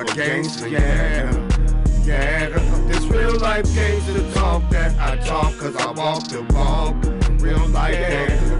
a gangster, yeah. Yeah, this real life gangster talk that I talk cause I walk the walk. Real life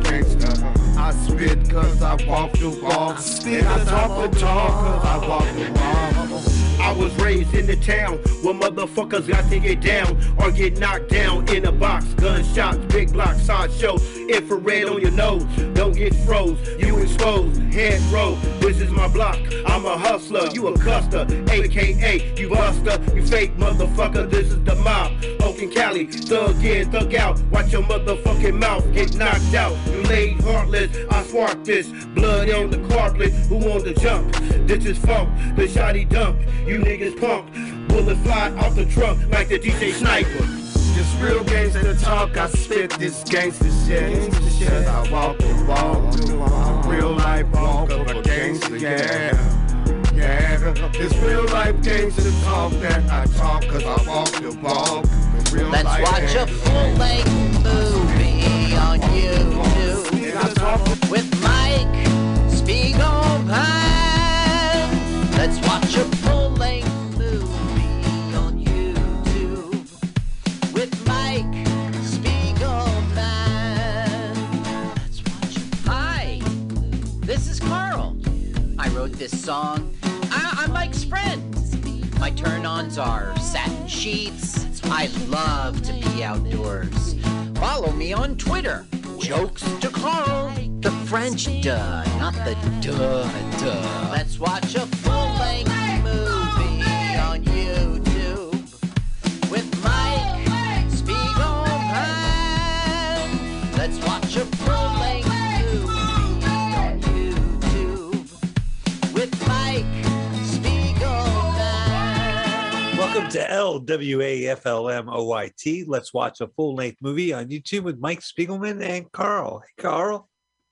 gangster. I spit cause I walk the walk. I spit, I talk the talk cause I walk the walk. I was raised in the town where motherfuckers got to get down or get knocked down in a box. Gunshots, big block, side show, infrared on your nose. Don't get froze, you exposed, head roll. This is my block. I'm a hustler, you a custer, aka you buster, you fake motherfucker. This is the mob. Oakland Cali, thug in, thug out. Watch your motherfucking mouth get knocked out. You laid heartless, I spark this. Blood on the carpet, who on the jump? This is funk, the shoddy dump. You niggas punk. Bullet fly off the trunk like the DJ sniper. This real gangster talk, I spit this gangster shit. Shit. I walk the walk, real life walk of a gangster, yeah. Yeah, this real life gangster talk that I talk cause I walk the walk. The real Let's life watch a full length movie on YouTube And I talk with Mike Spiegelman. Let's watch a this song. I- I'm Mike's friend. My turn ons are satin sheets. I love to be outdoors. Follow me on Twitter. Jokes to Carl. The French duh, not the duh duh. Let's watch a full length movie on YouTube with Mike Spiegelman. Let's watch a Welcome to LWAFLMOYT. Let's watch a full length movie on YouTube with Mike Spiegelman and Carl. Hey, Carl.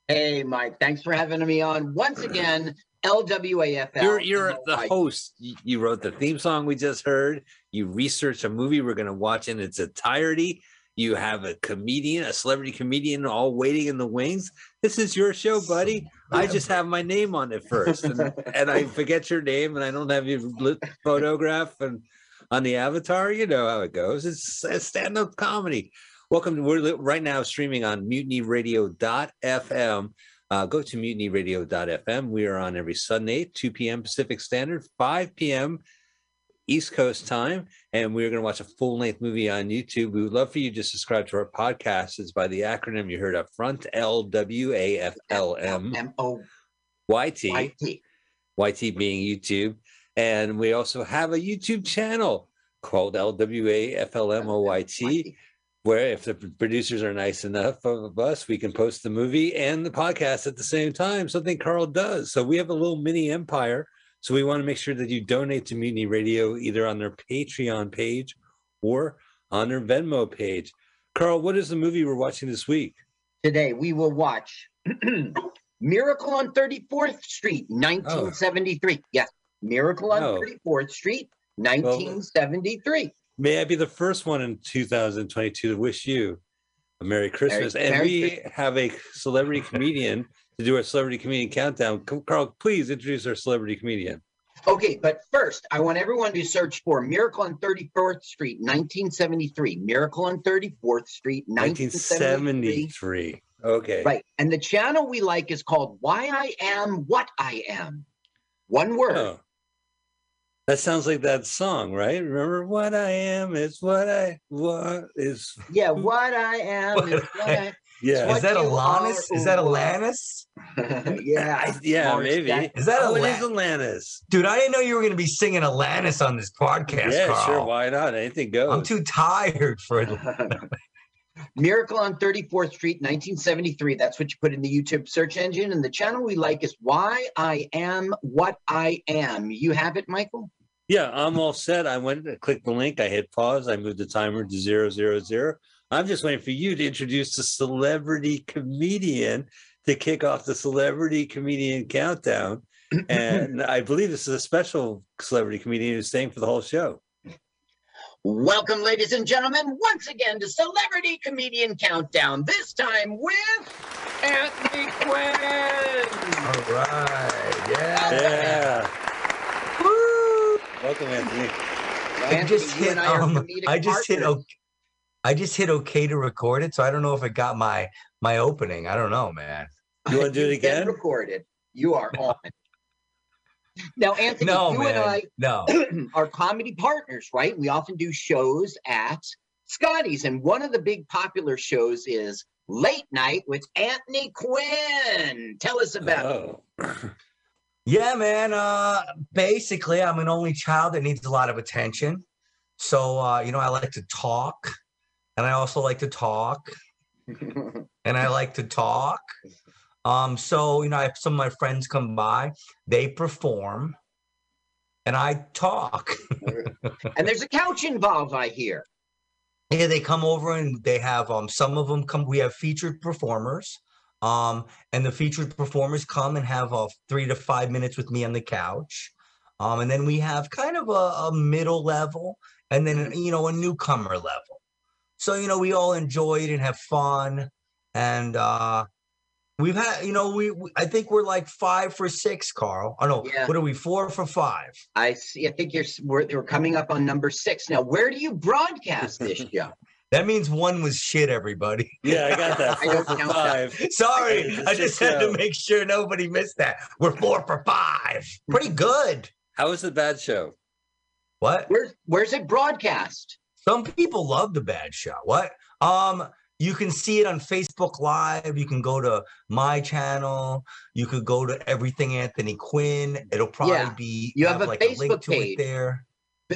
Hey, Mike. Thanks for having me on once again. LWAFL. You're you're the host. You you wrote the theme song we just heard. You researched a movie we're going to watch in its entirety. You have a comedian, a celebrity comedian, all waiting in the wings. This is your show, buddy. I just have my name on it first, and, and I forget your name, and I don't have your photograph and on the avatar. You know how it goes. It's a stand-up comedy. Welcome. To, we're right now streaming on MutinyRadio.fm. Uh, go to mutinyradio.fm. We are on every Sunday, 2 p.m. Pacific Standard, 5 p.m. East Coast time, and we're going to watch a full length movie on YouTube. We would love for you to subscribe to our podcast. It's by the acronym you heard up front L W A F L M M O Y T, Y T. Being YouTube. And we also have a YouTube channel called LWAFLMOYT where if the producers are nice enough of us, we can post the movie and the podcast at the same time, something Carl does. So we have a little mini empire. So we want to make sure that you donate to Mutiny Radio either on their Patreon page or on their Venmo page. Carl, what is the movie we're watching this week? Today we will watch Miracle on 34th Street, 1973. Yes, Miracle on Oh. 34th Street, 1973. May I be the first one in 2022 to wish you a Merry Christmas. and Merry we have a celebrity comedian to do our celebrity comedian countdown. Carl, please introduce our celebrity comedian. Okay, but first, I want everyone to search for Miracle on 34th Street, 1973. Miracle on 34th Street, 1973. 1973. Okay. Right. And the channel we like is called Why I Am What I Am. One word. Oh. That sounds like that song, right? Remember what I am is what I what is Yeah, what I am is what I yeah. What Is that you Alanis? Is that or what- Alanis? yeah. I- yeah, Morris maybe. Jackson. Is that oh, it Alanis? is Atlantis. Dude, I didn't know you were going to be singing Alanis on this podcast, yeah, Carl. sure. Why not? Anything goes. I'm too tired for it. Miracle on 34th Street, 1973. That's what you put in the YouTube search engine. And the channel we like is Why I Am What I Am. You have it, Michael? Yeah, I'm all set. I went to click the link. I hit pause. I moved the timer to zero zero zero. I'm just waiting for you to introduce the celebrity comedian to kick off the celebrity comedian countdown. And I believe this is a special celebrity comedian who's staying for the whole show. Welcome, ladies and gentlemen, once again to Celebrity Comedian Countdown. This time with Anthony Quinn. All right. Yeah. Yeah. Woo! welcome, Anthony. I just hit. I Um, I just hit. partners. o- I just hit okay to record it, so I don't know if it got my my opening. I don't know, man. You wanna do it again? Recorded. You are on. Now, Anthony, No, you man. and I No. are comedy partners, right? We often do shows at Scotty's, and one of the big popular shows is Late Night with Anthony Quinn. Tell us about it. Yeah, man. Uh, basically, I'm an only child that needs a lot of attention. So, uh, you know, I like to talk, and I also like to talk, and I like to talk. Um, so, you know, I have some of my friends come by, they perform, and I talk. and there's a couch involved, I hear. Yeah, they come over and they have um some of them come. We have featured performers, um, and the featured performers come and have a three to five minutes with me on the couch, um, and then we have kind of a, a middle level, and then you know a newcomer level. So you know we all enjoy it and have fun, and uh, we've had you know we, we I think we're like five for six, Carl. Oh no, Yeah. what are we four for five? I see. I think you're we're, we're coming up on number six now. Where do you broadcast this show? That means one was shit, everybody. Yeah, I got that. I Four don't for count that. five. Sorry, I a I shit just had to make sure nobody missed that. We're four for five. Pretty good. How was the bad show? What? Where's where's it broadcast? Some people love the bad show. What? Um, you can see it on Facebook Live. You can go to my channel. You could go to Everything Anthony Quinn. It'll probably Yeah. be You have a like a link Facebook to page. it there.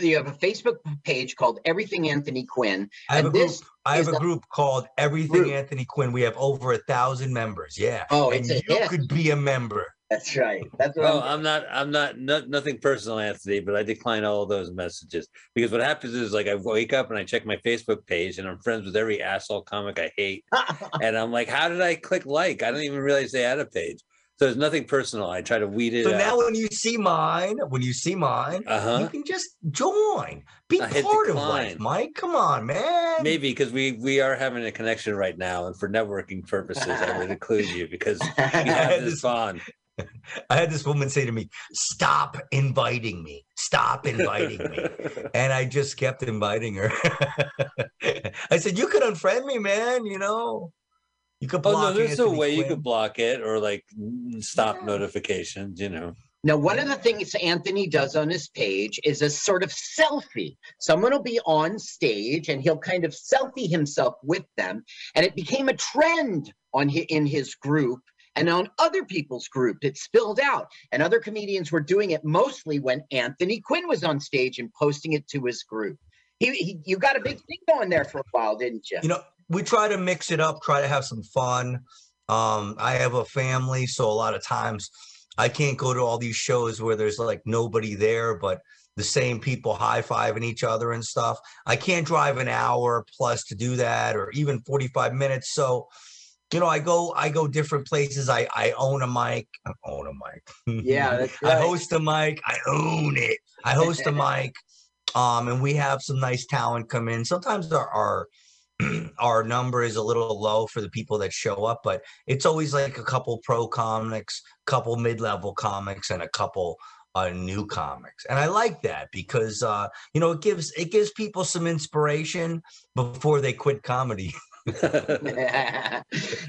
You have a Facebook page called Everything Anthony Quinn. I have And a group. this I have a a group called Everything group. Anthony Quinn. We have over a thousand members. Yeah. Oh, and it's a you hit. could be a member. That's right. That's what Oh, I'm, I'm not. I'm not. No, nothing personal, Anthony. But I decline all of those messages because what happens is like I wake up and I check my Facebook page and I'm friends with every asshole comic I hate, and I'm like, how did I click like? I don't even realize they had a page. So there's nothing personal. I try to weed it So out. now when you see mine, when you see mine, uh you can just join. Be I part of life. Mike. Come on, man. Maybe because we we are having a connection right now, and for networking purposes, I would include you because we have this bond. I had this woman say to me, Stop inviting me. Stop inviting me. And I just kept inviting her. I said, You could unfriend me, man. You know, you could Oh block no, there's no Anthony way you could block it or like stop Yeah. notifications. You know. Now, one of the things Anthony does on his page is a sort of selfie. Someone will be on stage and he'll kind of selfie himself with them. And it became a trend on hi- in his group and on other people's group. It spilled out. And other comedians were doing it mostly when Anthony Quinn was on stage and posting it to his group. He, he you got a big thing going there for a while, didn't you? you know we try to mix it up try to have some fun um i have a family so a lot of times i can't go to all these shows where there's like nobody there but the same people high-fiving each other and stuff i can't drive an hour plus to do that or even 45 minutes so you know i go i go different places i i own a mic I own a mic Yeah, that's I host a mic. I own it. I host a mic. Um, and we have some nice talent come in. Sometimes our our our number is a little low for the people that show up, but it's always like a couple pro comics, couple mid-level comics, and a couple uh, new comics. And I like that because uh, you know it gives it gives people some inspiration before they quit comedy.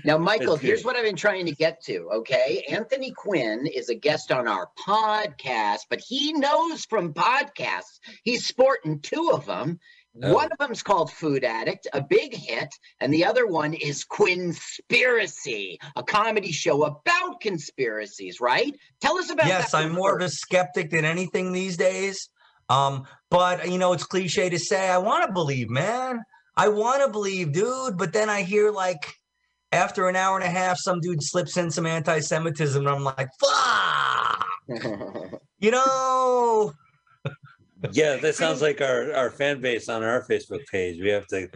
now, Michael, here's what I've been trying to get to. Okay. Anthony Quinn is a guest on our podcast, but he knows from podcasts, he's sporting two of them. Oh. One of them's called Food Addict, a big hit, and the other one is Quinspiracy, a comedy show about conspiracies, right? Tell us about yes, I'm one more of a skeptic than anything these days. Um, but you know, it's cliche to say I want to believe, man. I want to believe, dude. But then I hear like after an hour and a half, some dude slips in some anti-Semitism, and I'm like, fuck. You know, yeah, that sounds like our our fan base on our Facebook page. We have to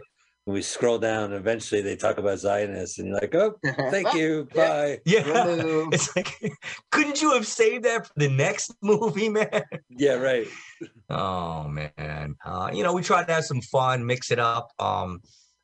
when we scroll down. Eventually, they talk about Zionists, and you're like, "Oh, thank you, bye." yeah. Remove. It's like, couldn't you have saved that for the next movie, man? Yeah, right. Oh man, uh, you know we try to have some fun, mix it up. Um,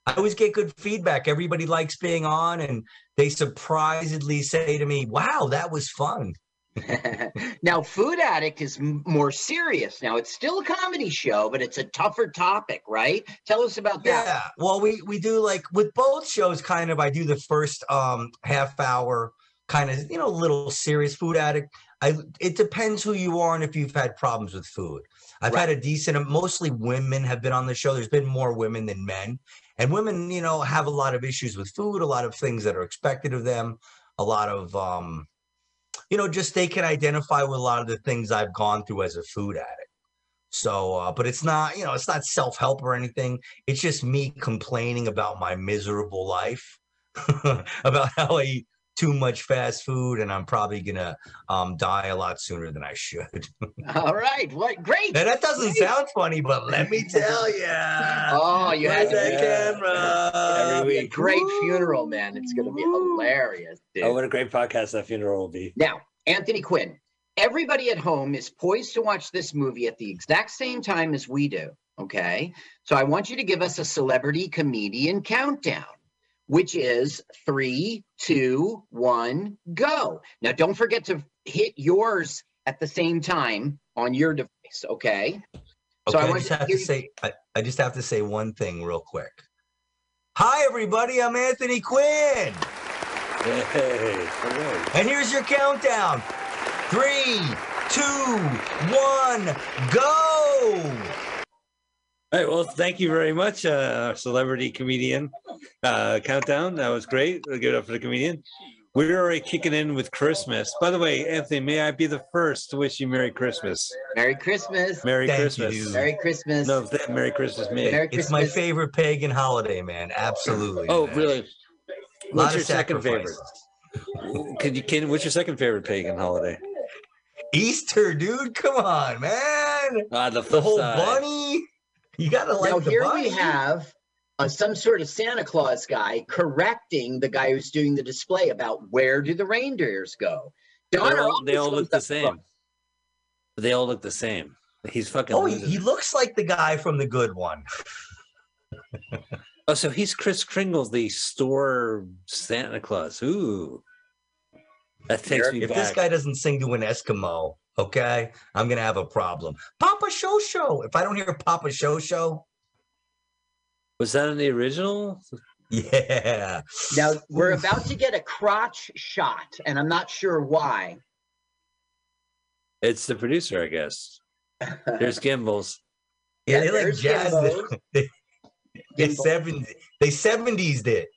I always get good feedback. Everybody likes being on, and they surprisingly say to me, "Wow, that was fun." now, Food Addict is m- more serious. Now, it's still a comedy show, but it's a tougher topic, right? Tell us about that. Yeah. Well, we we do like with both shows. Kind of, I do the first um half hour, kind of you know, little serious food addict. I it depends who you are and if you've had problems with food. I've had a decent. Mostly women have been on the show. There's been more women than men, and women, you know, have a lot of issues with food. A lot of things that are expected of them. A lot of um, you know, just they can identify with a lot of the things I've gone through as a food addict. So, uh, but it's not, you know, it's not self help or anything. It's just me complaining about my miserable life, about how I eat too much fast food, and I'm probably gonna um, die a lot sooner than I should. All right. What great. and that doesn't Great. sound funny, but let me tell you. Oh, you had Where's that to camera? It'll be a week. great funeral, man. It's going to be hilarious. Dude. Oh, what a great podcast that funeral will be. Now, Anthony Quinn, everybody at home is poised to watch this movie at the exact same time as we do. Okay. So I want you to give us a celebrity comedian countdown, which is three, two, one, go. Now, don't forget to hit yours at the same time on your device. Okay. So I Okay, I, want just to have hear to say, I, I just have to say one thing real quick. Hi, everybody. I'm Anthony Quinn. Hey, hello. And here's your countdown. Three, two, one, go. All right. Well, thank you very much, uh, our celebrity comedian uh, countdown. That was great. We'll give it up for the comedian. We're already kicking in with Christmas. By the way, Anthony, may I be the first to wish you Merry Christmas? Merry Christmas. Merry Thank Christmas. you. Merry Christmas. No, th- Merry Christmas, me. Merry Christmas. It's my favorite pagan holiday, man. Absolutely. Oh, man. really? A lot What's of your second favorite? Can you can? What's your second favorite pagan holiday? Easter, dude. Come on, man. Ah, the, The whole side. bunny. You gotta like now the here bunny. we have uh, some sort of Santa Claus guy correcting the guy who's doing the display about where do the reindeers go. Donna They're all, they all look the goes up same. They all look the same. He's fucking. Oh, he, losing he looks like the guy from the good one. Oh, so he's Kris Kringle, the store Santa Claus. Ooh, that takes me If back. this guy doesn't sing to an Eskimo, okay, I'm gonna have a problem. Papa Show Show. If I don't hear Papa Show Show, Was that in the original? yeah. Now we're about to get a crotch shot, and I'm not sure why. It's the producer, I guess. There's Gimbels. Yeah, Yeah, they like there's jazz. Gimbels. They, they Gimbels. seven. They seventies did.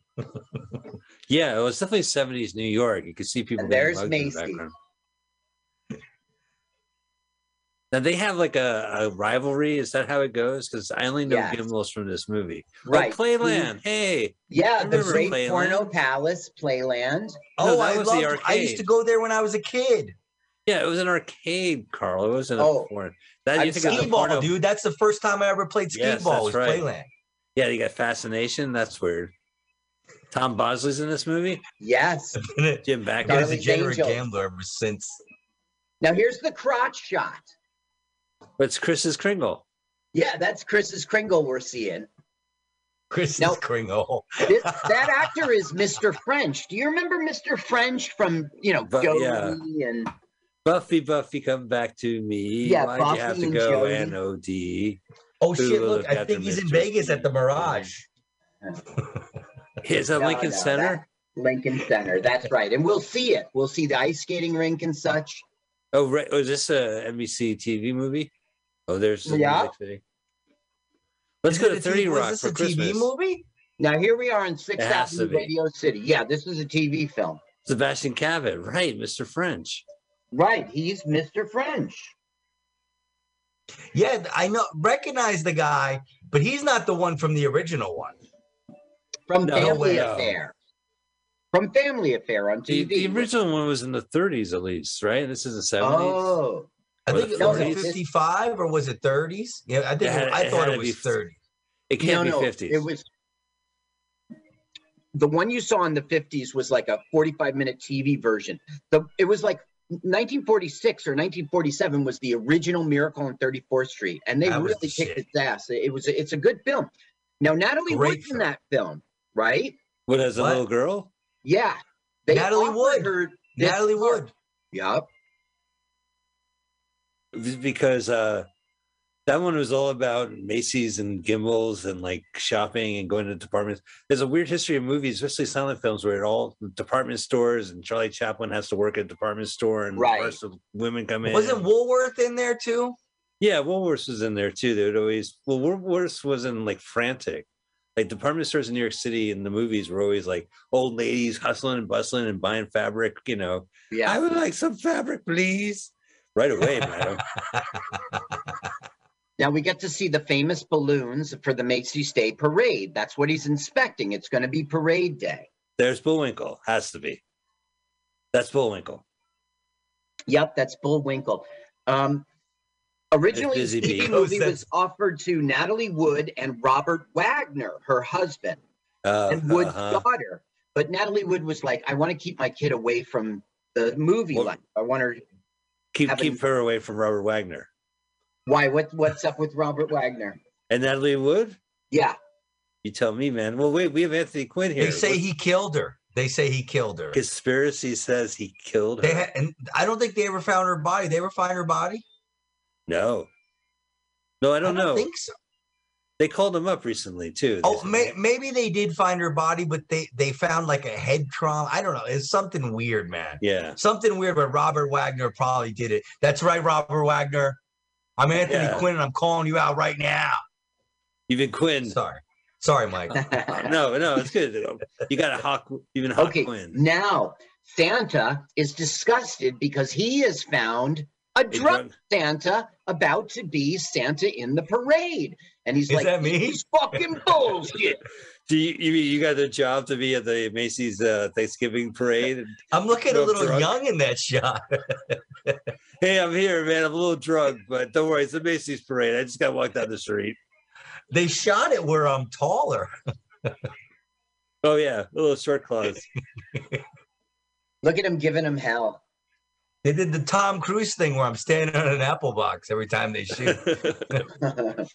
Yeah, it was definitely 70s New York. You could see people. And there's mugged in the Macy. background. Now they have like a, a rivalry. Is that how it goes? Because I only know. Gimbels from this movie. Oh, right. Oh, Playland. Hey, Yeah, the Great Playland. Porno Palace, Playland. Oh, that I was the loved. I used to go there when I was a kid. yeah, it was an arcade, Carl. It wasn't Oh, a porn. That you think Skee ball, porno- dude. That's the first time I ever played skee Yes, ball. that's Was right. Playland. Yeah, you got Fascination. That's weird. Tom Bosley's in this movie. Yes. Jim Bakker. Been a degenerate gambler ever since. Now here's the crotch shot. But it's Kris's Kringle. Yeah, that's Kris's Kringle we're seeing. Chris Now- Kringle. This, that actor is Mr. French. Do you remember Mr. French from you know But, yeah. and Buffy, Buffy, come back to me. Yeah, Why'd Buffy you have to and go N-O-D? Oh Who shit! Look, I think he's in Vegas at the Mirage. Is that No, Lincoln no, Center? Lincoln Center. That's right, and we'll see it. We'll see the ice skating rink and such. Oh, right. Oh, is this a NBC TV movie? Oh, there's the Yeah. Music City. Let's Is go to a 30 TV was Rock this for a Christmas. TV movie? Now here we are in Sixth It has to Avenue. Radio City. Yeah, this is a TV film. Sebastian Cabot, right? Mr. French. Right, he's Mr. French. Yeah, I know. Recognize the guy, but he's not the one from the original one. From No Family way. Affair. From Family Affair on The, the original one was in the 30s, at least, right? This is the 70s. Oh, I think it was 40s? 55 or was it 30s? Yeah, I think had- it, I it thought had it was 30. it can't no, be no, 50s. It was the one you saw in the 50s was like a 45 minute TV version. The it was like 1946 or 1947 was the original Miracle on 34th Street, and they That really the kicked shit. its ass. It was it's a good film. Now Natalie Great Wood's in that film, right? what, as a What? little girl? Yeah. Natalie Wood. her Natalie part. Wood. Yep. Because uh that one was all about Macy's and Gimbels and like shopping and going to departments. There's a weird history of movies, especially silent films, where it all department stores and Charlie Chaplin has to work at a department store and Right. of women come in. Wasn't Woolworth in there too? Yeah, Woolworths was in there too. They would always well, Woolworths was in like frantic. Like department stores in New York City in the movies were always like old ladies hustling and bustling and buying fabric. You know, Yeah. I would like some fabric, please. Right away, madam. Now we get to see the famous balloons for the Macy's Day Parade. That's what he's inspecting. It's going to be parade day. There's Bullwinkle. Has to be. That's Bullwinkle. Yep, that's Bullwinkle. Um, originally, the Bee. movie was offered to Natalie Wood and Robert Wagner, her husband, Uh, and Wood's uh-huh. daughter. But Natalie Wood was like, "I want to keep my kid away from the movie What- life. I want her." Keep having- keep her away from Robert Wagner Why? What? What's up with Robert Wagner? and Natalie Wood. Yeah, You tell me, man. Well, wait, we have Anthony Quinn here. They say What he killed her. They say he killed her. conspiracy says he killed her. They ha- and I don't think they ever found her body. They ever find her body? no, no, I don't, know. I think so. They called him up recently too. Oh, may, maybe they did find her body, but they they found like a head trauma. I don't know. It's something weird, man. yeah. Something weird, but Robert Wagner probably did it. That's right, Robert Wagner. I'm Anthony Yeah. Quinn, and I'm calling you out right now. Even Quinn. Sorry, sorry, Mike. No, no, it's good. You got a hawk. Even Hawk okay. Quinn. Now Santa is disgusted because he has found a A drunk drunk- Santa about to be Santa in the parade, and he's Is like, that me? He's is fucking bullshit." Do you, you you got a job to be at the Macy's uh, Thanksgiving parade? I'm looking a little drunk. young in that shot. hey, I'm here, man. I'm a little drunk, but don't worry. It's the Macy's parade. I just got to walk down the street. They shot it where I'm taller. Oh yeah, a little short claws. Look at him giving him hell. They did the Tom Cruise thing where I'm standing on an apple box every time they shoot.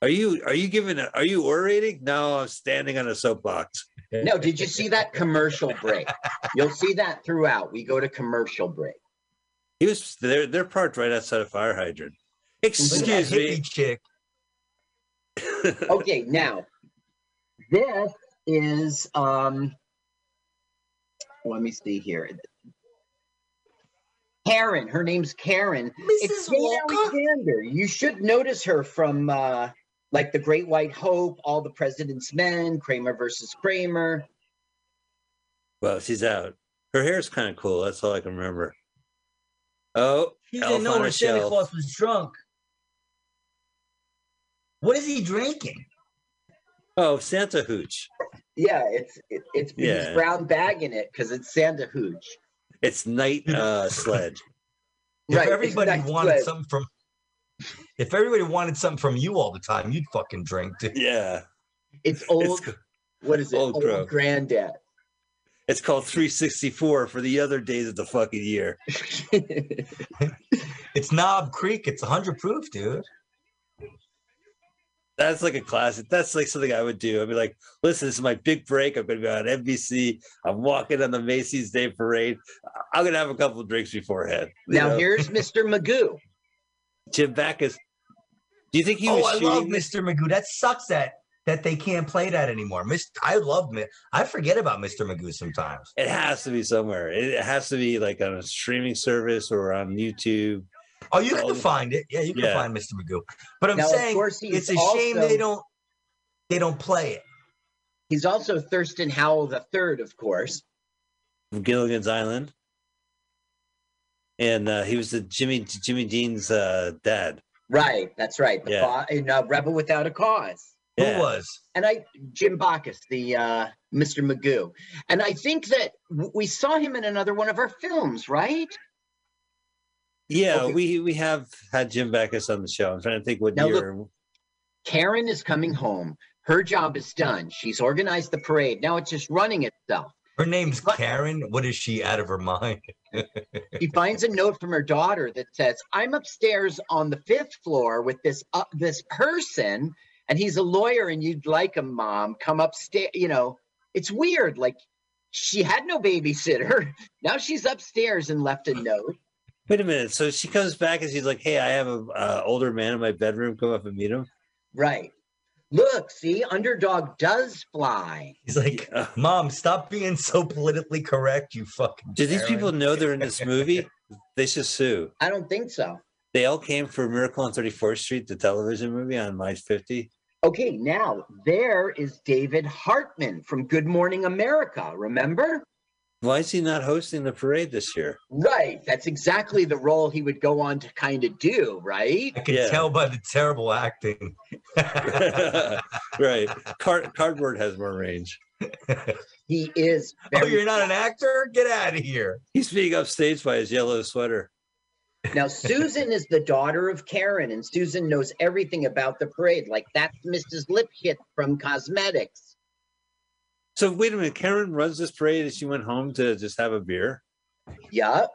are you are you giving? A, are you orating? No, I'm standing on a soapbox. no, did you see that commercial break? You'll see that throughout. We go to commercial break. He was they're they're parked right outside a fire hydrant. Look at that Excuse me. chick. Okay, now this is um let me see here. Karen, her name's Karen. It's Mrs. Jane Walker. Alexander. You should notice her from uh like the Great White Hope, All the President's Men, Kramer versus Kramer. Well, she's out. Her hair's kind of cool. That's all I can remember. Oh, She Elf didn't know on when a Santa shelf. Claus was drunk. What is he drinking? oh, Santa hooch. Yeah, it's it, it's he's Yeah. brown bag in it because it's Santa Hooch. It's night uh, sled. If Right, everybody wanted to- something from if everybody wanted something from you all the time, you'd fucking drink too. Yeah, It's it's old. c- what is it? Old Old, granddad. it's called 364 for the other days of the fucking year. It's Knob Creek. It's 100 proof, dude. That's like a classic. That's like something I would do. I'd be like, listen, this is my big break. I'm going to be on NBC. I'm walking on the Macy's Day Parade. I'm going to have a couple of drinks beforehand. Now know? here's Mr. Magoo. Jim Backus. Do you think he oh, was I shooting love this? Mr. Magoo. That sucks that that they can't play that anymore. Miss, I love it. I forget about Mr. Magoo sometimes. It has to be somewhere. It has to be like on a streaming service or on YouTube. Oh, you can Oh, find it. Yeah, you can yeah. find Mr. Magoo. But I'm Now, saying it's a shame they don't they don't play it. He's also Thurston Howell the third, of course. from Gilligan's Island. And uh, he was the Jimmy Jimmy Dean's uh, dad. Right, that's right. The Yeah. fa- in uh, Rebel Without a Cause. Yeah. Who was? And I, Jim Backus, the uh, Mr. Magoo. And I think that w- we saw him in another one of our films, right? Yeah, Okay. we we have had Jim Backus on the show. I'm trying to think what Now, year. Karen is coming home. Her job is done. She's organized the parade. Now it's just running itself. Her name's What? Karen. What is she out of her mind? She finds a note from her daughter that says, "I'm upstairs on the fifth floor with this uh, this person, and he's a lawyer, and you'd like him, mom. Come upstairs." You know, it's weird. Like she had no babysitter. Now she's upstairs and left a note. Wait a minute. So she comes back and she's like, "Hey, I have a uh, older man in my bedroom. Come up and meet him." Right. Look, see, underdog does fly. He's like, Yeah. Mom, stop being so politically correct, you fucking. Do these people know they're in this movie? They should sue. I don't think so. They all came for Miracle on 34th Street, the television movie on My 50. Okay, now there is David Hartman from Good Morning America. Remember? Why is he not hosting the parade this year? Right. That's exactly the role he would go on to kind of do, right? I can Yeah. tell by the terrible acting. right. Card- cardboard has more range. He is. oh, you're not an actor? Get out of here. He's being upstaged by his yellow sweater. Now, Susan is the daughter of Karen, and Susan knows everything about the parade. Like that's Mrs. Lipshit from Cosmetics. So wait a minute. Karen runs this parade and she went home to just have a beer. Yup.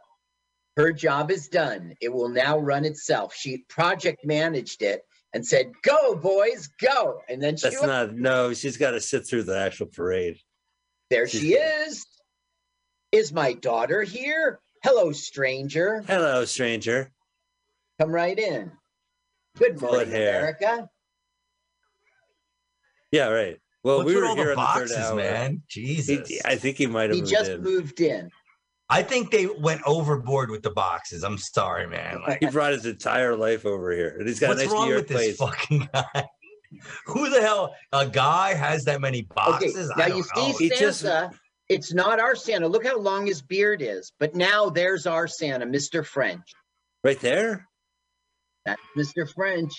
Her job is done. It will now run itself. She project managed it and said, Go, boys, go. And then she That's not no. She's got to sit through the actual parade. there she is. Is my daughter here? Hello, stranger. Hello, stranger. Come right in. Good morning. America. Yeah, right. Well, What's we were all here the on the third boxes, hour. man? He- Jesus. I think he might have He moved just in. moved in. I think they went overboard with the boxes. I'm sorry, man. Like, He brought his entire life over here, and he's got what's a nice wrong New York with this place. fucking guy? Who the hell? A guy has that many Okay, boxes? now I you don't know. see He just- Santa. It's not our Santa. Look how long his beard is. But now there's our Santa, Mr. French. Right there. That's Mr. French.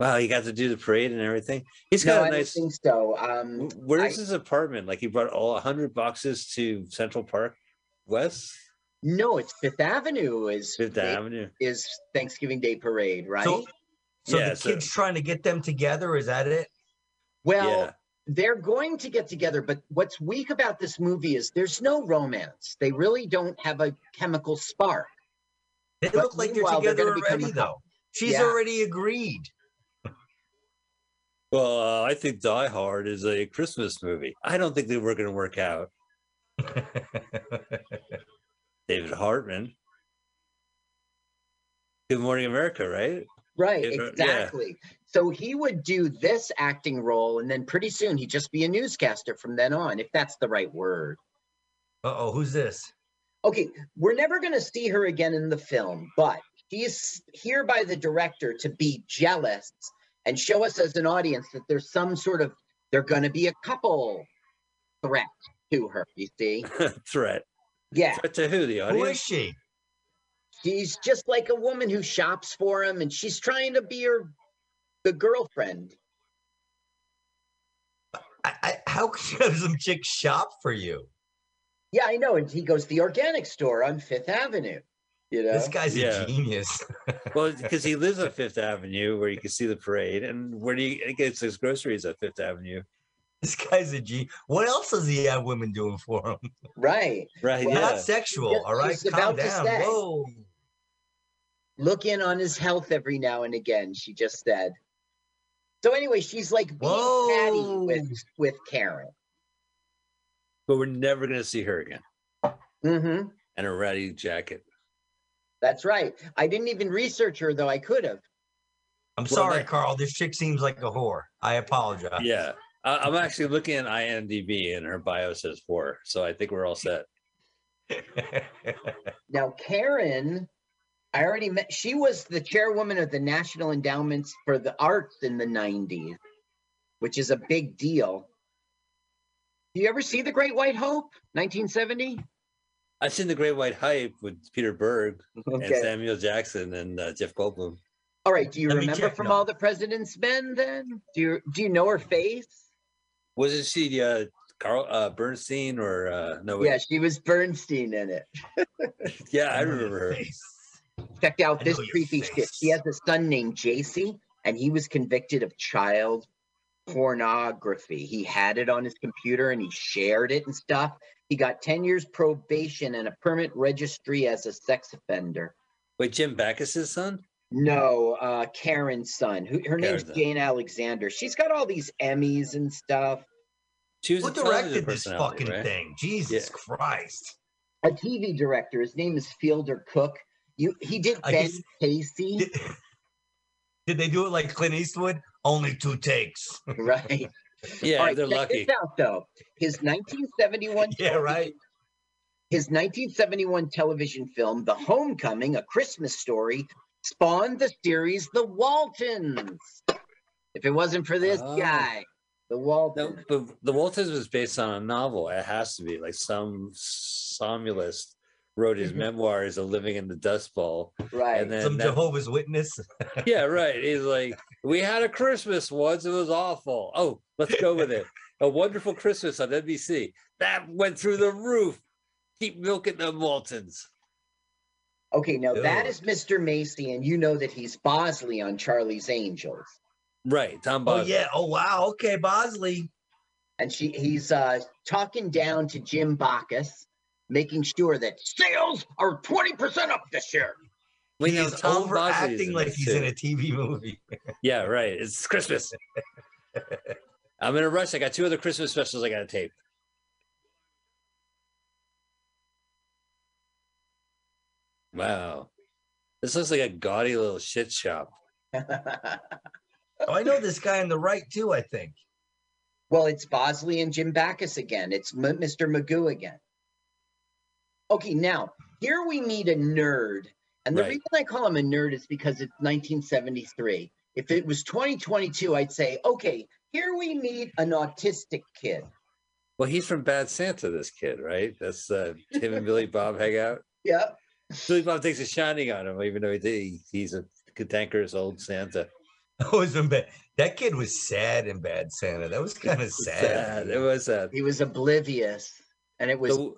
Wow, he got to do the parade and everything. He's No, got I a don't nice. think so. Um, Where's I- his apartment? Like he brought all hundred boxes to Central Park West, no, it's Fifth Avenue. Is Fifth Day- Avenue. is Thanksgiving Day parade, right? So, so Yeah, the so- kid's trying to get them together. Is that it? well, yeah, they're going to get together, but what's weak about this movie is there's no romance. They really don't have a chemical spark. They But look like they're meanwhile, they're together already, though. She's Yeah. already agreed. Well, uh, I think Die Hard is a Christmas movie. I don't think they were going to work out. David Hartman. Good Morning America, right? Right, Yeah, yeah. exactly. So he would do this acting role, and then pretty soon he'd just be a newscaster from then on, if that's the right word. Uh oh, who's this? Okay, we're never going to see her again in the film, but he's here by the director to be jealous and show us as an audience that there's some sort of, they're going to be a couple threat to her, you see? Threat. Yeah, Threat to who? The audience. Who is she? she's just like a woman who shops for him, and she's trying to be her the girlfriend. I, I, how can you have some chick shop for you? Yeah, I know. And he goes, to the organic store on Fifth Avenue. You know? This guy's Yeah. a genius. Well, because he lives on Fifth Avenue where you can see the parade, and where do you gets his groceries at Fifth Avenue? this guy's a G. What else does he have women doing for him? Right. Right. Well, yeah. Not sexual, Yeah, all right? she's Calm down. Whoa. Look in on his health every now and again, she just said. So anyway, she's like being catty with with Karen. But we're never going to see her again. Mm-hmm. And a ratty jacket. That's right. I didn't even research her though. I could have. I'm Well, sorry, that- Carl. This chick seems like a whore. I apologize. Yeah. I, I'm actually looking at IMDb, and her bio says whore. So I think we're all set. Now Karen, I already met. She was the chairwoman of the National Endowments for the Arts in the '90s, which is a big deal. Do you ever see The Great White Hope, 1970? I've seen The Great White Hype with Peter Berg and Samuel Jackson and uh, Jeff Goldblum. All right. Do you Let remember from no. All the President's Men? Then do you do you know her face? Wasn't she uh, Carl uh, Bernstein or uh, no? Yeah, she was Bernstein in it. yeah, I remember her. face. Check out I this creepy shit. She has a son named JC, and he was convicted of child pornography. He had it on his computer and he shared it and stuff. He got 10 years probation and a permit registry as a sex offender. Wait, Jim Backus's son? No, uh, Karen's son. Who her name's Karen's son. Jane Alexander. She's got all these Emmys and stuff. She was Who directed this fucking right? thing? Jesus Christ. A TV director. His name is Fielder Cook. You he did I Ben guess- Casey, Did, did they do it like Clint Eastwood? Only two takes. right? Yeah, All right, they're check lucky. This out though, his 1971 Yeah, right. His 1971 television film, The Homecoming: A Christmas Story, spawned the series The Waltons. If it wasn't for this Oh. guy, The No, Waltons. but the Waltons was based on a novel. It has to be like some somnolist wrote his memoirs of living in the Dust Bowl. right. And then Some that- Jehovah's Witness. yeah, right. He's like, we had a Christmas once. It was awful. Oh, let's go with it. A wonderful Christmas on NBC. That went through the roof. Keep milking the Waltons. Okay, now that Ew. is Mr. Macy, and you know that he's Bosley on Charlie's Angels. Right, Tom Oh Bosley. yeah. Oh wow. Okay, Bosley. And she he's uh talking down to Jim Backus, making sure that sales are 20% up this year. We know He's Tom Bosley is overacting like he's too. in a TV movie. Yeah, right. It's Christmas. I'm in a rush. I got two other Christmas specials I got to tape. Wow. This looks like a gaudy little shit shop. Oh, I know this guy on the right too. I think. Well, it's Bosley and Jim Backus again. It's M- Mr. Magoo again. Okay, now here we meet a nerd. And the Right. reason I call him a nerd is because it's 1973. If it was 2022, I'd say, okay, here we meet an autistic kid. Well, he's from Bad Santa, this kid, right? That's uh, him and Billy Bob hang out. Yeah. Billy Bob takes a shining on him, even though he, he's a cantankerous old Santa. That was in bad. That kid was sad in Bad Santa. That was kind of sad. Sad. It was sad. He was oblivious and it was The-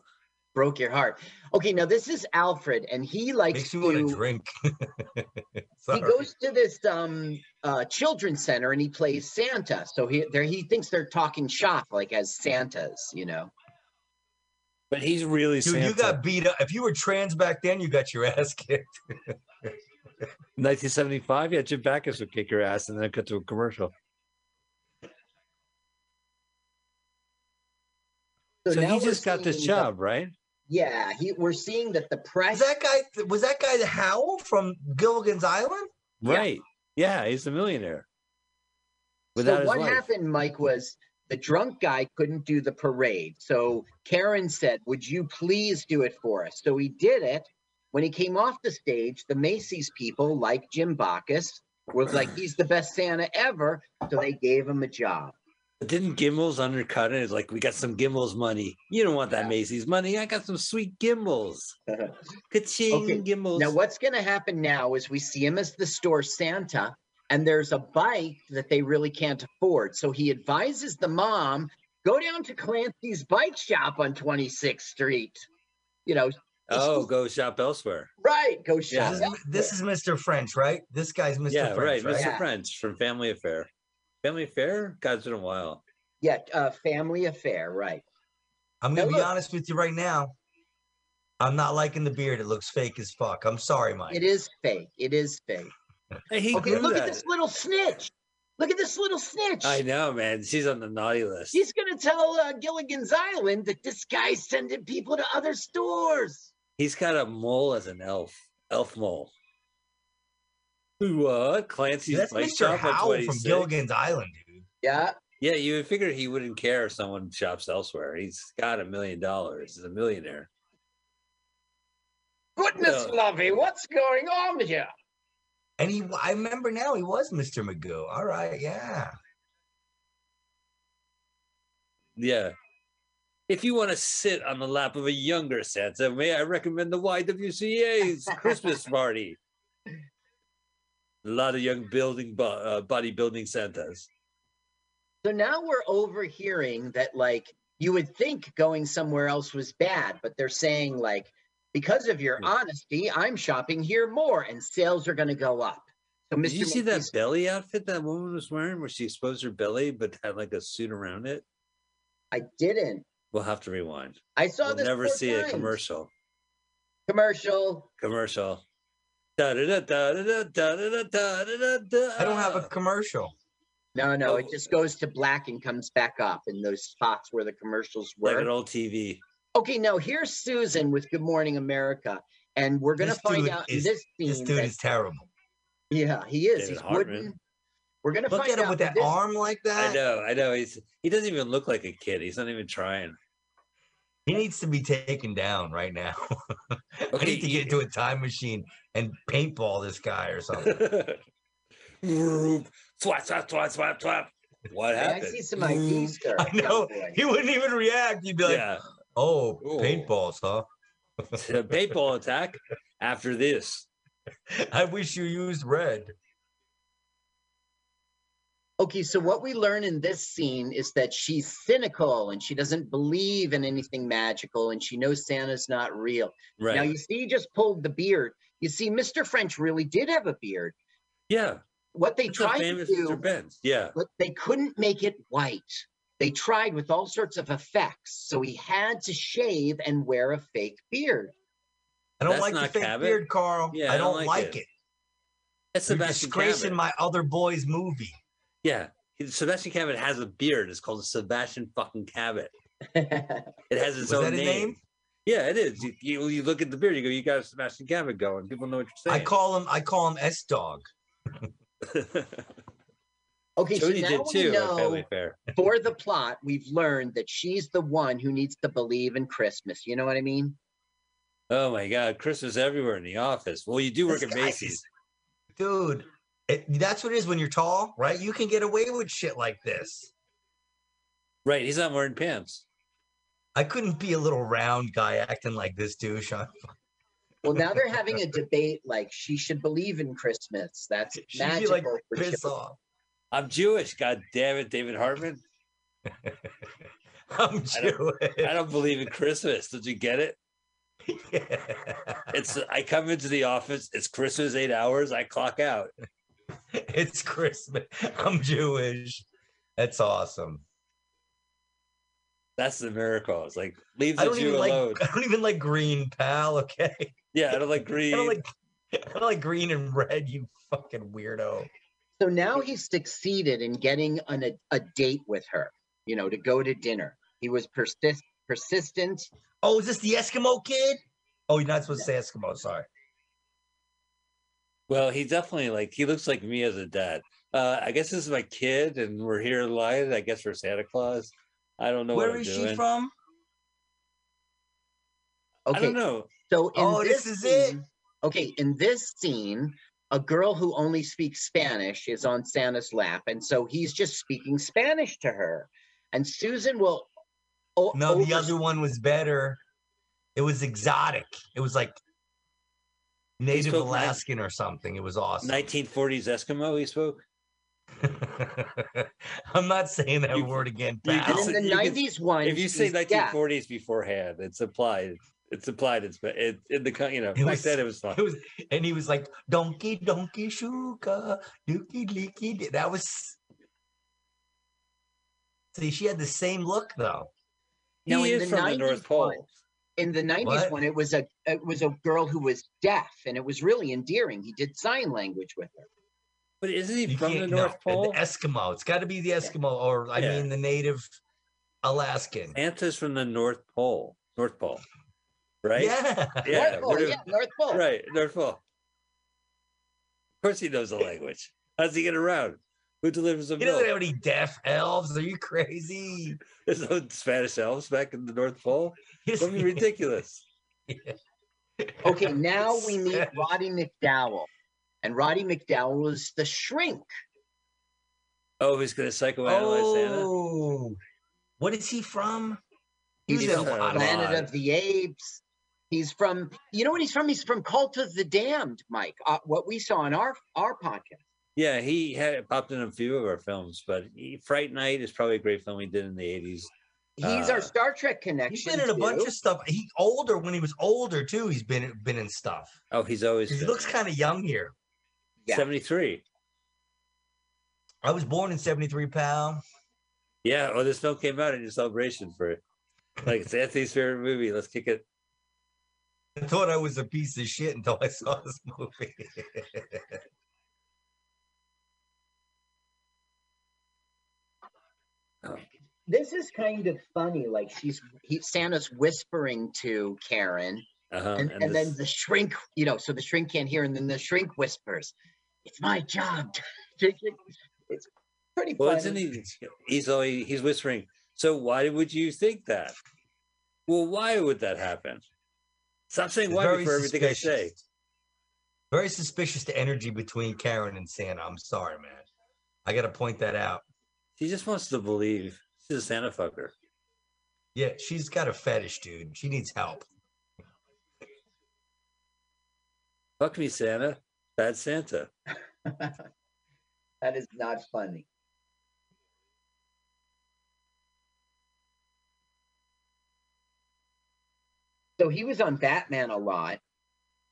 broke your heart. Okay, now this is Alfred, and he likes Makes me want to to drink. he goes to this um uh children's center and he plays Santa. So he there he thinks they're talking shop like as Santas, you know. but he's really Dude, Santa. you got beat up. If you were trans back then, you got your ass kicked. 1975. Yeah, Jim Backus would kick your ass and then cut to a commercial. So, now he just got this job, right? Yeah, he we're seeing that the press. Was press that guy? Was that guy the Howell from Gilligan's Island? Right. Yeah, he's a millionaire. So Without his what wife. happened, Mike, was the drunk guy couldn't do the parade. So Karen said, Would you please do it for us? So he did it. When he came off the stage, the Macy's people, like Jim Backus, was like, He's the best Santa ever. So they gave him a job. Didn't Gimbels undercut it? It's like we got some Gimbels money. You don't want that Yeah. Macy's money. I got some sweet Gimbels. Ka-ching, Okay, Gimbels. Now, what's going to happen now is we see him as the store Santa, and there's a bike that they really can't afford. So he advises the mom, go down to Clancy's bike shop on 26th Street. You know, oh, go shop elsewhere. right, go shop. This is, this is Mr. French, right? This guy's Mr. yeah, French, right. right? Mr. Yeah. French from Family Affair. Family Affair? God, it's been a while. Yeah, uh, family affair, right. I'm gonna be look. honest with you right now. I'm not liking the beard. It looks fake as fuck. I'm sorry, Mike. It is fake. It is fake. Hey, he Okay, look that. at this little snitch. Look at this little snitch. I know, man. She's on the naughty list. He's going to tell uh, Gilligan's Island that this guy's sending people to other stores. He's got a mole as an elf. Elf mole. What? Clancy's That's bike Mr. shop Howell from 26? Gilligan's Island, dude. Yeah. Yeah, you would figure he wouldn't care if someone shops elsewhere. He's got a million dollars. He's a millionaire. Goodness, Yeah. lovey, what's going on here? And he, I remember now, he was Mr. Magoo. All right, yeah. Yeah. If you want to sit on the lap of a younger Santa, may I recommend the YWCA's Christmas party? A lot of young building uh, bodybuilding centers. So now we're overhearing that, like, you would think going somewhere else was bad, but they're saying, like, because of your Hmm. honesty, I'm shopping here more and sales are going to go up. So, Mr. Did you see that belly outfit that woman was wearing where she exposed her belly but had like a suit around it? I didn't. We'll have to rewind. I saw We'll this never see a commercial. commercial. Commercial. I don't have a commercial. No, no, it Oh. just goes to black and comes back up in those spots where the commercials like were. an old TV. Okay, now here's Susan with Good Morning America. And we're gonna This find dude out is- this scene. This dude that- is terrible. yeah, he is. David He's Hartman. wooden. We're gonna Look find at him out with that this- arm like that. I know, I know. He's he doesn't even look like a kid. He's not even trying. He needs to be taken down right now. I need to get into a time machine and paintball this guy or something. Whoop. swat, swat, swat, swat, swat. What Hey, I see some IDs, mm, sir. I know. Oh, he wouldn't even react. He'd be like, yeah, "Oh, Ooh. paintballs, huh? paintball attack after this. I wish you used red." Okay, so what we learn in this scene is that she's cynical and she doesn't believe in anything magical and she knows Santa's not real. Right. Now you see, he just pulled the beard. You see, Mr. French really did have a beard. yeah. What they It's a tried to do, Mr. Benz. Yeah. but they couldn't make it white. They tried with all sorts of effects, so he had to shave and wear a fake beard. I don't That's like the fake Cabot. beard, Carl. Yeah, I I don't don't, like like it. it. That's You're disgracing Cabot. my other boys' movie. Yeah. Sebastian Cabot has a beard. It's called Sebastian fucking Cabot. It has its Was own that name. name? Yeah, it is. You, you, you look at the beard, you go, you got a Sebastian Cabot going. People know what you're saying. I call him. I call him S Dog. okay, so Jody now did we too. at know Fair. for the plot, we've learned that she's the one who needs to believe in Christmas. You know what I mean? Oh my God, Christmas everywhere in the office. Well, you do work This at guy Macy's. is- dude. It, that's what it is when you're tall, right? You can get away with shit like this. Right. He's not wearing pants. I couldn't be a little round guy acting like this douche. I- Well, now they're having a debate like she should believe in Christmas. That's She'd be magical like piss off. I'm Jewish. God damn it, David Hartman. I'm I don't- Jewish. I don't believe in Christmas. Did you get it? It's I come into the office. It's Christmas eight hours. I clock out. it's Christmas. I'm Jewish. That's awesome. That's the miracle. It's like leave I the don't Jew even alone. like. I don't even like green, pal. Okay. Yeah, I don't like I green. don't like. I don't like green and red. You fucking weirdo. So now he's succeeded in getting an, a, a date with her, you know, to go to dinner. He was persist, persistent. Oh, is this the Eskimo kid? Oh, you're not supposed to say Eskimo. Sorry. Well, he definitely like he looks like me as a dad. Uh, I guess this is my kid, and we're here live. I guess for Santa Claus. I don't know Where what I'm doing. she from? Okay, I don't know. so in Oh, this, this is it? scene- Okay, in this scene, a girl who only speaks Spanish is on Santa's lap, and so he's just speaking Spanish to her. And Susan will. o- No, the other one was better. It was exotic. It was like Native spoke nine- Alaskan or something. It was awesome. 1940s Eskimo. He spoke. I'm not saying that You- word again, you And in the you can- '90s one, if you say she's deaf. 1940s beforehand, it's applied. It's applied. It's but it, in the you know It back was- then it was fun. It was, and he was like, "Donkey, donkey, shuka, dookie, leaky." That was. See, she had the same look though. Now, he in is the from the North Pole. one- in the 90s What? one, it was a it was a girl who was deaf, and it was really endearing. He did sign language with her. But isn't he You from the can't- no, North uh, Pole? The Eskimo. It's got to be the Eskimo, or I Yeah. mean, the native Alaskan. Santa's from the North Pole. North Pole, right? Yeah. Yeah, North Pole, we're yeah, North Pole. Right, North Pole. Of course, he knows the language. How's he get around? Who delivers the You don't have any deaf elves. Are you crazy? There's no Spanish elves back in the North Pole. He's- That'd be ridiculous. Okay, now we meet Roddy McDowall, and Roddy McDowall is the shrink. Oh, he's gonna psychoanalyze Santa. Oh, what is he from? He He's from in a lot of- Planet lot. of the Apes. He's from, you know what he's from? He's from Cult of the Damned, Mike. Uh, what we saw in our our podcast. Yeah, he had popped in a few of our films, but he, Fright Night is probably a great film he did in the '80s. He's our Uh, Star Trek He's connection. been in a bunch of stuff. He older when he was older too. He's been been in stuff. Oh, he's always He been looks kind of young here. Yeah. 73. I was born in '73, pal. Yeah. Oh, this film came out in your celebration for it. Like it's Anthony's favorite movie. Let's kick it. I thought I was a piece of shit until I saw this movie. This is kind of funny. Like she's he, Santa's whispering to Karen, Uh-huh. and, and and then the shrink, you know, so the shrink can't hear, and then the shrink whispers, "It's my job." it's pretty well, funny. isn't he? He's always he's whispering. So why would you think that? Well, why would that happen? Stop saying It's why for before everything I say. Very suspicious the energy between Karen and Santa. I'm sorry, man. I got to point that out. She just wants to believe she's a Santa fucker. Yeah, she's got a fetish, dude. She needs help. Fuck me, Santa. Bad Santa. that is not funny. So he was on Batman a lot,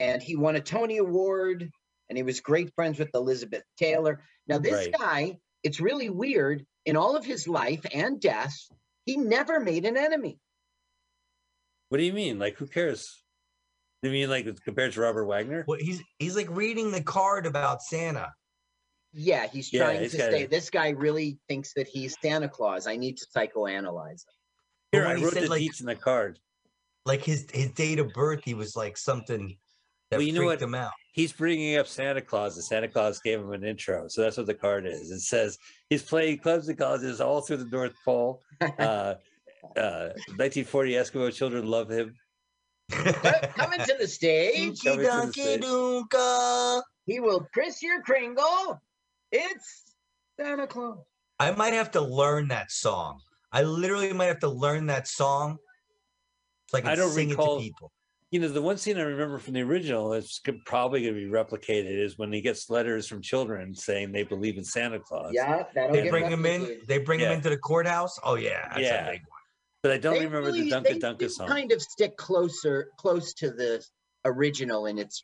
and he won a Tony Award, and he was great friends with Elizabeth Taylor. Now, this Right. guy, it's really weird. In all of his life and death, he never made an enemy. What do you mean? Like, who cares? You mean like compared to Robert Wagner? Well, he's he's like reading the card about Santa. Yeah, he's Yeah, trying he's to say it. this guy really thinks that he's Santa Claus. I need to psychoanalyze him. Here, when I he wrote said, the like- deets in the card. Like his his date of birth, he was like something that Well, you know what? him out. He's bringing up Santa Claus, and Santa Claus gave him an intro. So that's what the card is. It says he's playing clubs and colleges all through the North Pole. Uh, uh, 1940 Eskimo children love him. Coming to the stage, Dinky Coming to the Donkey stage. Doonka. he will Chris your Kringle. It's Santa Claus. I might have to learn that song. I literally might have to learn that song so I can I don't sing recall- it to people. You know, the one scene I remember from the original is probably going to be replicated is when he gets letters from children saying they believe in Santa Claus. Yeah, that'll They get bring him in. They bring him Yeah. into the courthouse. Oh yeah, that's Yeah. a big one. But I don't They remember really- the they Dunka Dunka do song. Kind of stick closer, close to the original in its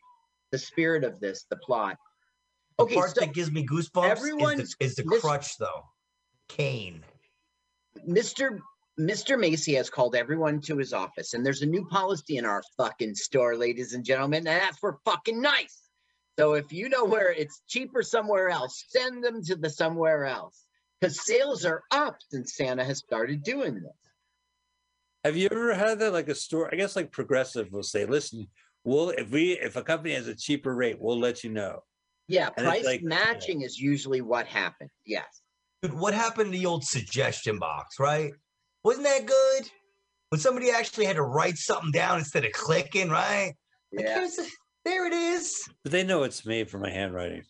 the spirit of this, the plot. The Okay, part so that gives me goosebumps everyone's is the, is the crutch though. Cane. Mr. Mr. Macy has called everyone to his office, and there's a new policy in our fucking store, ladies and gentlemen, and that's for fucking nice. So if you know where it's cheaper somewhere else, send them to the somewhere else because sales are up since Santa has started doing this. Have you ever had that like a store? I guess like Progressive will say, "Listen, we'll if we if a company has a cheaper rate, we'll let you know." Yeah, And price like- matching is usually what happened. Yes. Dude, what happened to the old suggestion box, right? Wasn't that good? When somebody actually had to write something down instead of clicking, right? Like, Yeah. here's the- there it is. But they know it's made for my handwriting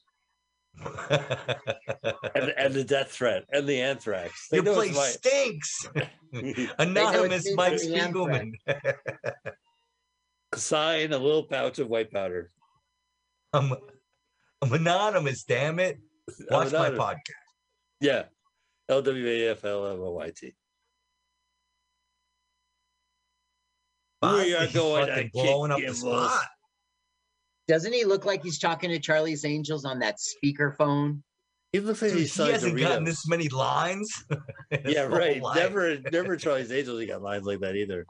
and, and the death threat and the anthrax. They Your know place my. stinks. Anonymous Mike for the. Spiegelman. sign a little pouch of white powder. I'm, I'm anonymous, damn it. Watch my podcast. Yeah. L W A F L M O Y T. We are going fucking to blowing up the him spot. Doesn't he look like he's talking to Charlie's Angels on that speakerphone? He looks like Dude, he's he hasn't gotten this many lines. Yeah, right. life. Never, never Charlie's Angels. He got lines like that either.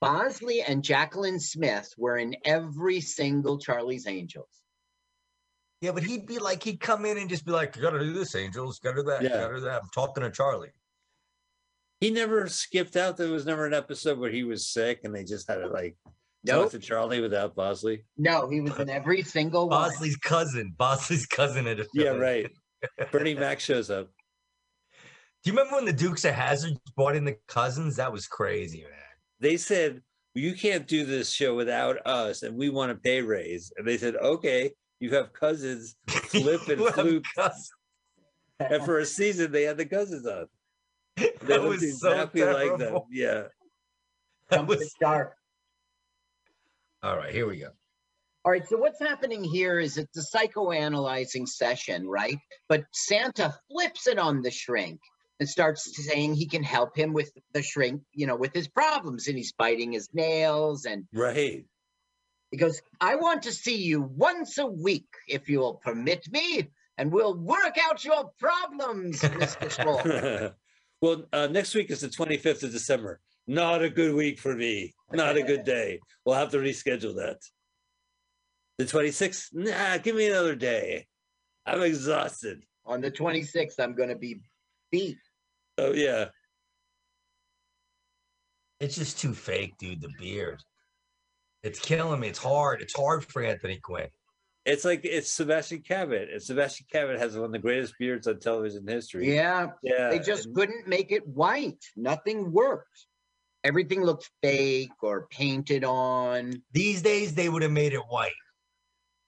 Bosley and Jaclyn Smith were in every single Charlie's Angels. Yeah, but he'd be like, he'd come in and just be like, "You gotta do this, Angels. Gotta do that. Yeah. Gotta do that." I'm talking to Charlie. He never skipped out. There was never an episode where he was sick and they just had to like talk Nope. to Charlie without Bosley. No, he was in every single one. Bosley's cousin. Bosley's cousin at a Yeah, right. Bernie Mac shows up. Do you remember when the Dukes of Hazzard brought in the cousins? That was crazy, man. They said, well, you can't do this show without us and we want a pay raise. And they said, okay, you have cousins, Flip and You have Fluke. cousins. And for a season, they had the cousins on. They That looked was so exactly like that. Yeah. That Comes the was... dark. All right, here we go. All right, so what's happening here is it's a psychoanalyzing session, right? But Santa flips it on the shrink and starts saying he can help him with the shrink, you know, with his problems. And he's biting his nails. And Right. he goes, I want to see you once a week, if you'll permit me, and we'll work out your problems, Mr. Small. Well, uh, next week is the 25th of December. Not a good week for me. Not a good day. We'll have to reschedule that. The 26th? Nah, give me another day. I'm exhausted. on the 26th, I'm going to be beat. Oh, yeah. It's just too fake, dude. The beard. It's killing me. It's hard. It's hard for Anthony Quinn. It's like it's Sebastian Cabot. And Sebastian Cabot has one of the greatest beards on television history. Yeah, yeah. they just and- couldn't make it white. Nothing worked. Everything looked fake or painted on. These days, they would have made it white.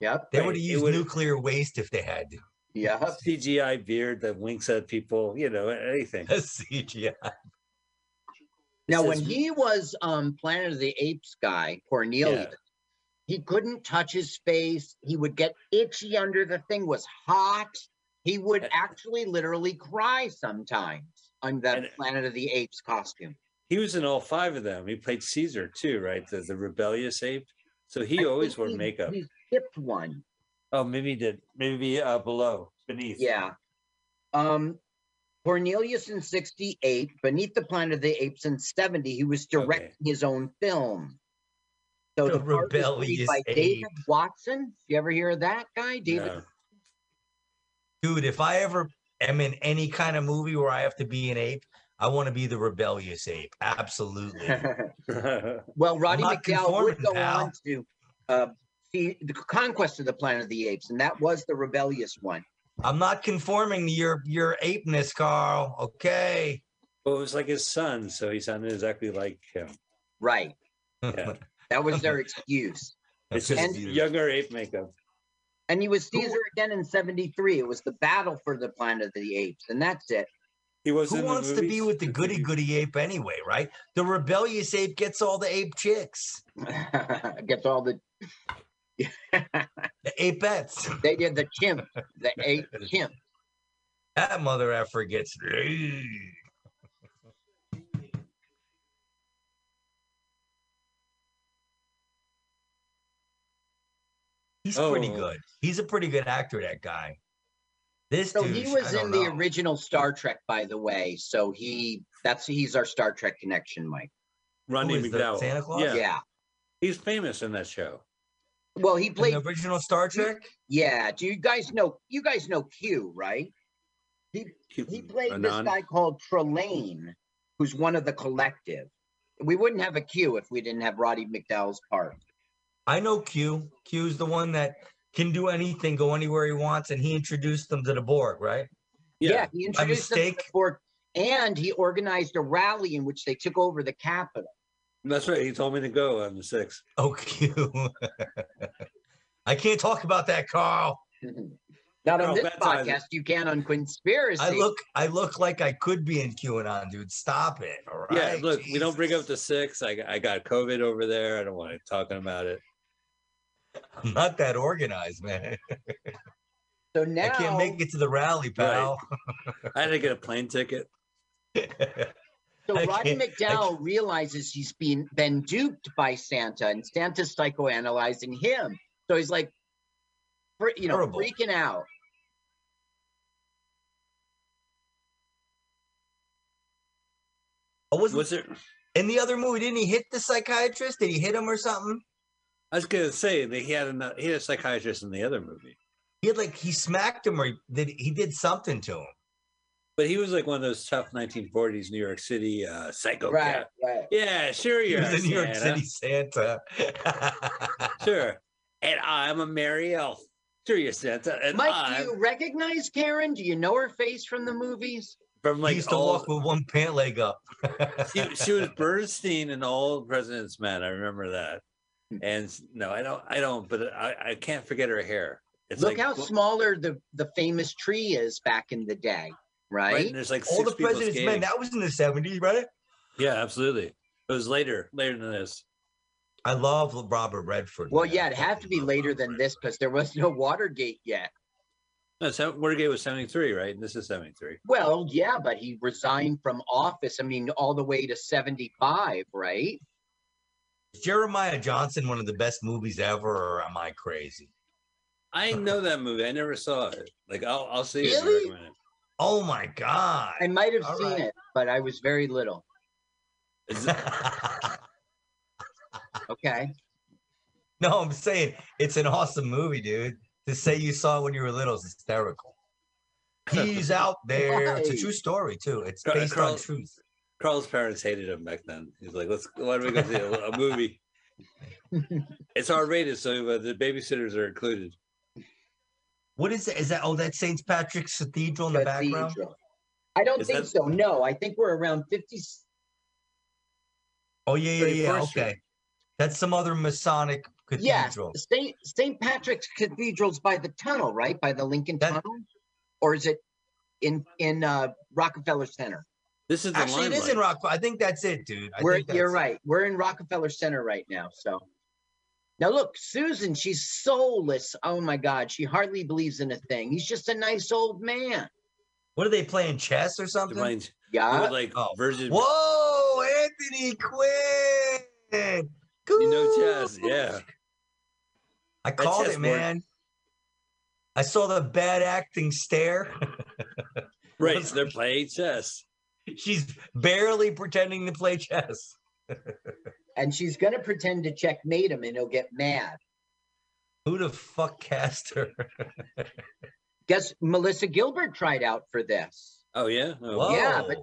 Yep. They Right, would have used nuclear waste if they had to. Yep. CGI beard that winks at people. You know anything. CGI. Now, when he was um Planet of the Apes guy, Cornelius, he couldn't touch his face. He would get itchy under the thing was hot. He would actually literally cry sometimes on that Planet of the Apes costume. He was in all five of them. He played Caesar too, right? The, the rebellious ape. So he I always wore he- makeup. He skipped one. Oh, maybe he did. Maybe uh, below, beneath. Yeah. Um Cornelius in 68, Beneath the Planet of the Apes in 70, he was directing his own film. So The the, part was played rebellious by David. Watson. You ever hear of that guy? David No. Dude, if I ever am in any kind of movie where I have to be an ape, I want to be the rebellious ape. Absolutely. well, Roddy not McDowall would go pal. on to uh, see the conquest of the Planet of the Apes, and that was the rebellious one. I'm not conforming to your your apeness, Carl. Okay. well, it was like his son, so he sounded exactly like him. Right. Yeah. That was their excuse. It's just And- younger ape makeup. And he was Who- Caesar again in 73. It was the battle for the Planet of the Apes, and that's it. He was. Who in the wants to be with the goody goody ape anyway, right? The rebellious ape gets all the ape chicks, Gets all the the apettes. they did the chimp, the ape chimp. That mother effer gets. He's oh, pretty oh, oh. good. He's a pretty good actor, that guy. This So dude, he was in don't the original Star Trek, by the way. So he that's he's our Star Trek connection, Mike. Rodney Who is the McDowall. Santa Claus? Yeah. Yeah. he's famous in that show. Well, he In played. the original Star Trek. Yeah. Do you guys know? You guys know Q, right? He he played this guy called Trelane, who's one of the collective. We wouldn't have a Q if we didn't have Roddy McDowall's part. I know Q. Q's the one that can do anything, go anywhere he wants, and he introduced them to the Borg, right? Yeah, he introduced them to the mistake? board, and he organized a rally in which they took over the Capitol. That's right. He told me to go on the sixth. Oh, Q. I can't talk about that, Carl. Not on Carl, this bad times. podcast, you can on Conspiracy. I look, I look like I could be in QAnon, dude. Stop it. All right. Yeah, look, we don't bring up the six. I, I got COVID over there. I don't want to talking about it. I'm not that organized, man. so now I can't make it to the rally, pal. I had to get a plane ticket. So I Roddy McDowall realizes he's been been duped by Santa, and Santa's psychoanalyzing him. So he's like, you know, Terrible. freaking out. Oh, was, Was there? in the other movie? Didn't he hit the psychiatrist? Did he hit him or something? I was gonna say that he had a he had a psychiatrist in the other movie, He had like he smacked him or he did he did something to him. but he was like one of those tough 1940s New York City uh, psycho Right, right. Yeah, sure He you're was a a New York Santa. City Santa. Sure, and I'm a merry elf. Sure, you're Santa, and Mike, I'm do you recognize Karen? Do you know her face from the movies? from he like used to all. walk with one pant leg up. she, she was Bernstein in All the President's Men. I remember that. And no, I don't. I don't. But I, I can't forget her hair. It's Look like how smaller the the famous tree is back in the day, right. right? And there's like All six the president's men. That was in the 70s, right? Yeah, absolutely. It was later, later than this. I love Robert Redford. Well, man. yeah, I it had to be later Robert than Redford. this because there was no Watergate yet. No, so Watergate was 73, right? And this is 73. Well, yeah, but he resigned from office. I mean, all the way to 75, right? Is Jeremiah Johnson one of the best movies ever, or am I crazy? I know that movie. I never saw it. Like I'll I'll see it. Really? it. Oh my god! I might have All seen right. it, but I was very little. Okay. no, I'm saying it's an awesome movie, dude. To say you saw it when you were little is hysterical. He's out there. It's a true story too. It's based Carl- on truth. Carl's parents hated him back then. He's like, let's why don't we go see a, a movie? It's R rated, so uh, the babysitters are included. What is that? Is that oh that St. Patrick's Cathedral in the background? I don't Is think that- so. No, I think we're around 50. Oh yeah, yeah, yeah. 31st Street. Okay. That's some other Masonic Yes, cathedral. St. St. Patrick's Cathedral's by the tunnel, right? By the Lincoln That- Tunnel, or is it in in uh, Rockefeller Center? This is the Actually, it is in limelight. Rock. I think that's it, dude. I We're, think you're that's- right. We're in Rockefeller Center right now. So now look, Susan, she's soulless. Oh my God, she hardly believes in a thing. He's just a nice old man. What are they playing chess or something? playing- Yeah. with, like Oh. version. Whoa, Anthony Quinn! You know chess, yeah. I called it, board. man. I saw the bad acting stare. Right, so they're playing chess. She's barely pretending to play chess. and she's gonna pretend to checkmate him, and he'll get mad. Who the fuck cast her? Guess Melissa Gilbert tried out for this. Oh yeah. Oh, Whoa. Yeah, but-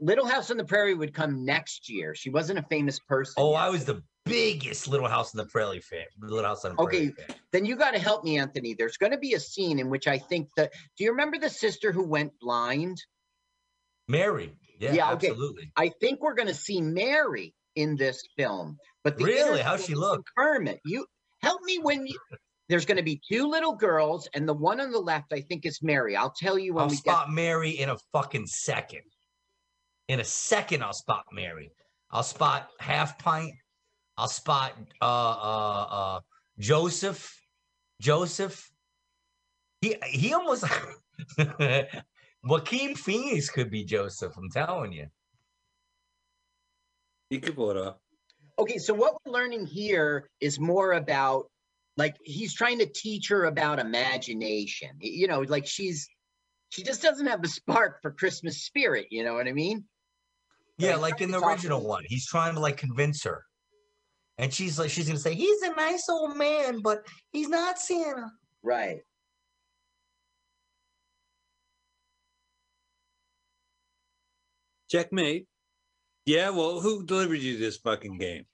Little House on the Prairie would come next year. She wasn't a famous person. Oh, yet. I was the biggest Little House on the Prairie fan. Little House on the Prairie Okay. fan. then you got to help me, Anthony. There's going to be a scene in which I think that. Do you remember the sister who went blind? Mary. Yeah, Yeah, okay. absolutely. I think we're going to see Mary in this film. But the Really? how she look? Confirm it. You help me when you. There's going to be two little girls, and the one on the left, I think, is Mary. I'll tell you when I'll we spot Mary in a fucking second. In a second, I'll spot Mary. I'll spot half pint. I'll spot uh uh uh Joseph. Joseph. He he almost Joaquin Phoenix could be Joseph. I'm telling you. You could pull it off. Okay, so what we're learning here is more about, like, he's trying to teach her about imagination. You know, like she's, she just doesn't have the spark for Christmas spirit. You know what I mean? Yeah, Like, like in the talking- original one, he's trying to like convince her, and she's like, she's gonna say he's a nice old man, but he's not Santa. Right. Checkmate. Yeah, well, who delivered you this fucking game?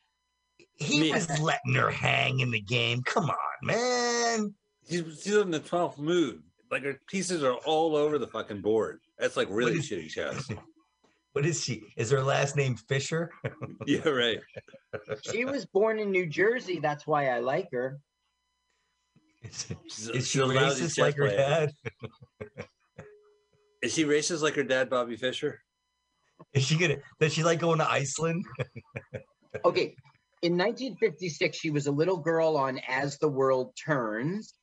He Me. was letting her hang in the game. Come on, man. She's, she's in the 12th move. Like her pieces are all over the fucking board. That's like really is- shitty chess. What is she? Is her last name Fisher? yeah, right. She was born in New Jersey. That's why I like her. Is, She's, is she she's racist like her player. dad? Is she racist like her dad, Bobby Fischer? Is she gonna? Does she like going to Iceland? Okay. In 1956, she was a little girl on As the World Turns.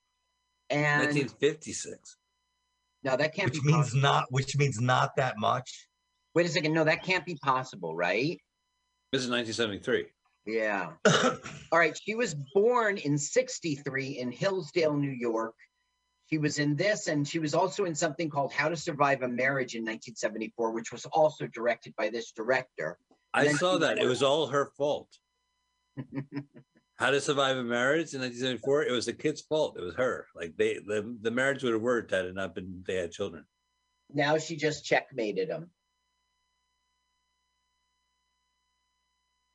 And 1956. no, that can't Which be means possible. not. Which means not that much. Wait a second. No, that can't be possible, right? This is 1973. Yeah. All right. She was born in 63 in Hillsdale, New York. She was in this, and she was also in something called How to Survive a Marriage in 1974, which was also directed by this director. I saw that. It was all her fault. How to survive a marriage in 1974? It was the kid's fault. It was her. Like they, the, the marriage would have worked had it not been they had children. Now she just checkmated him.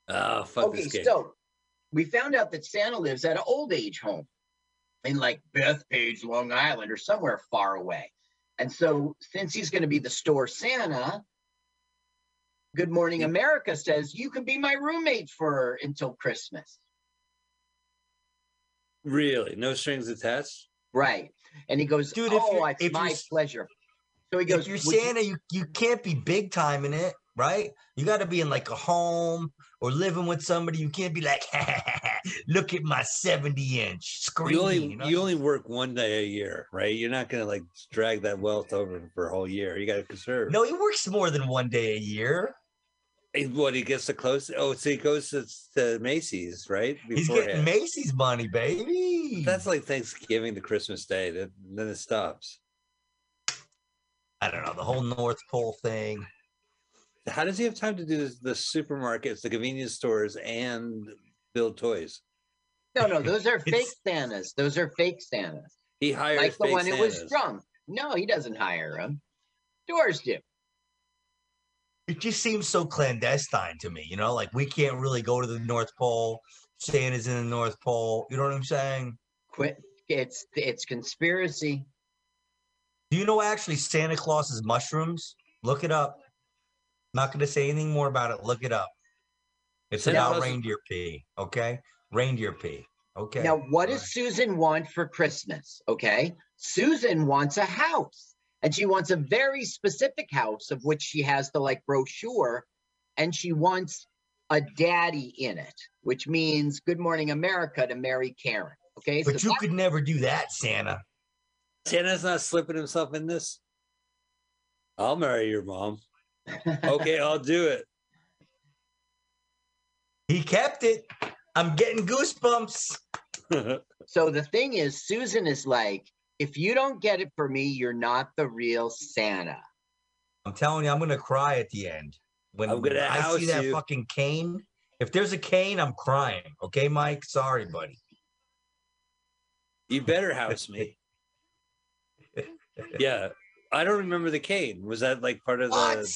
Oh ah, fuck okay, this game. so we found out that Santa lives at an old age home in like Bethpage, Long Island, or somewhere far away. And so, since he's going to be the store Santa, Good Morning mm. America says you can be my roommate for until Christmas. really, no strings attached. Right. And he goes, Dude, if Oh, you're- it's if my pleasure. So he goes, if you're Santa, you, you can't be big time in it, right? You got to be in like a home or living with somebody. You can't be like, look at my 70 inch screen. You only you know? you only work one day a year, right? You're not gonna like drag that wealth over for a whole year. You got to conserve. no, he works more than one day a year. Hey, What he gets the close? Oh, so he goes to, to Macy's, right? He's getting Macy's money, baby. That's like Thanksgiving to Christmas Day. Then then it stops. I don't know the whole North Pole thing. How does he have time to do the supermarkets, the convenience stores, and build toys? No, no, those are fake Santas. Those are fake Santas. He hires Like the fake one who was drunk. No, he doesn't hire them. Doors do. It just seems so clandestine to me, you know. Like we can't really go to the North Pole, Santa's in the North Pole. You know what I'm saying? Quit. It's it's conspiracy. Do you know actually Santa Claus is mushrooms? Look it up. Not going to say anything more about it. Look it up. It's Santa about reindeer pee. Okay, reindeer pee. Okay. Now, what All does Susan want for Christmas? Okay. Susan wants a house and she wants a very specific house of which she has the like brochure and she wants a daddy in it, which means Good Morning America to marry Karen. Okay. But so you that- could never do that, Santa. Santa's not slipping himself in this. I'll marry your mom. Okay, I'll do it. He kept it. I'm getting goosebumps. so the thing is, Susan is like, if you don't get it for me, you're not the real Santa. I'm telling you, I'm gonna cry at the end when I'm gonna I house see that you. fucking cane. If there's a cane, I'm crying. Okay, Mike. Sorry, buddy. you better house me. Yeah. I don't remember the cane. Was that like part of What? the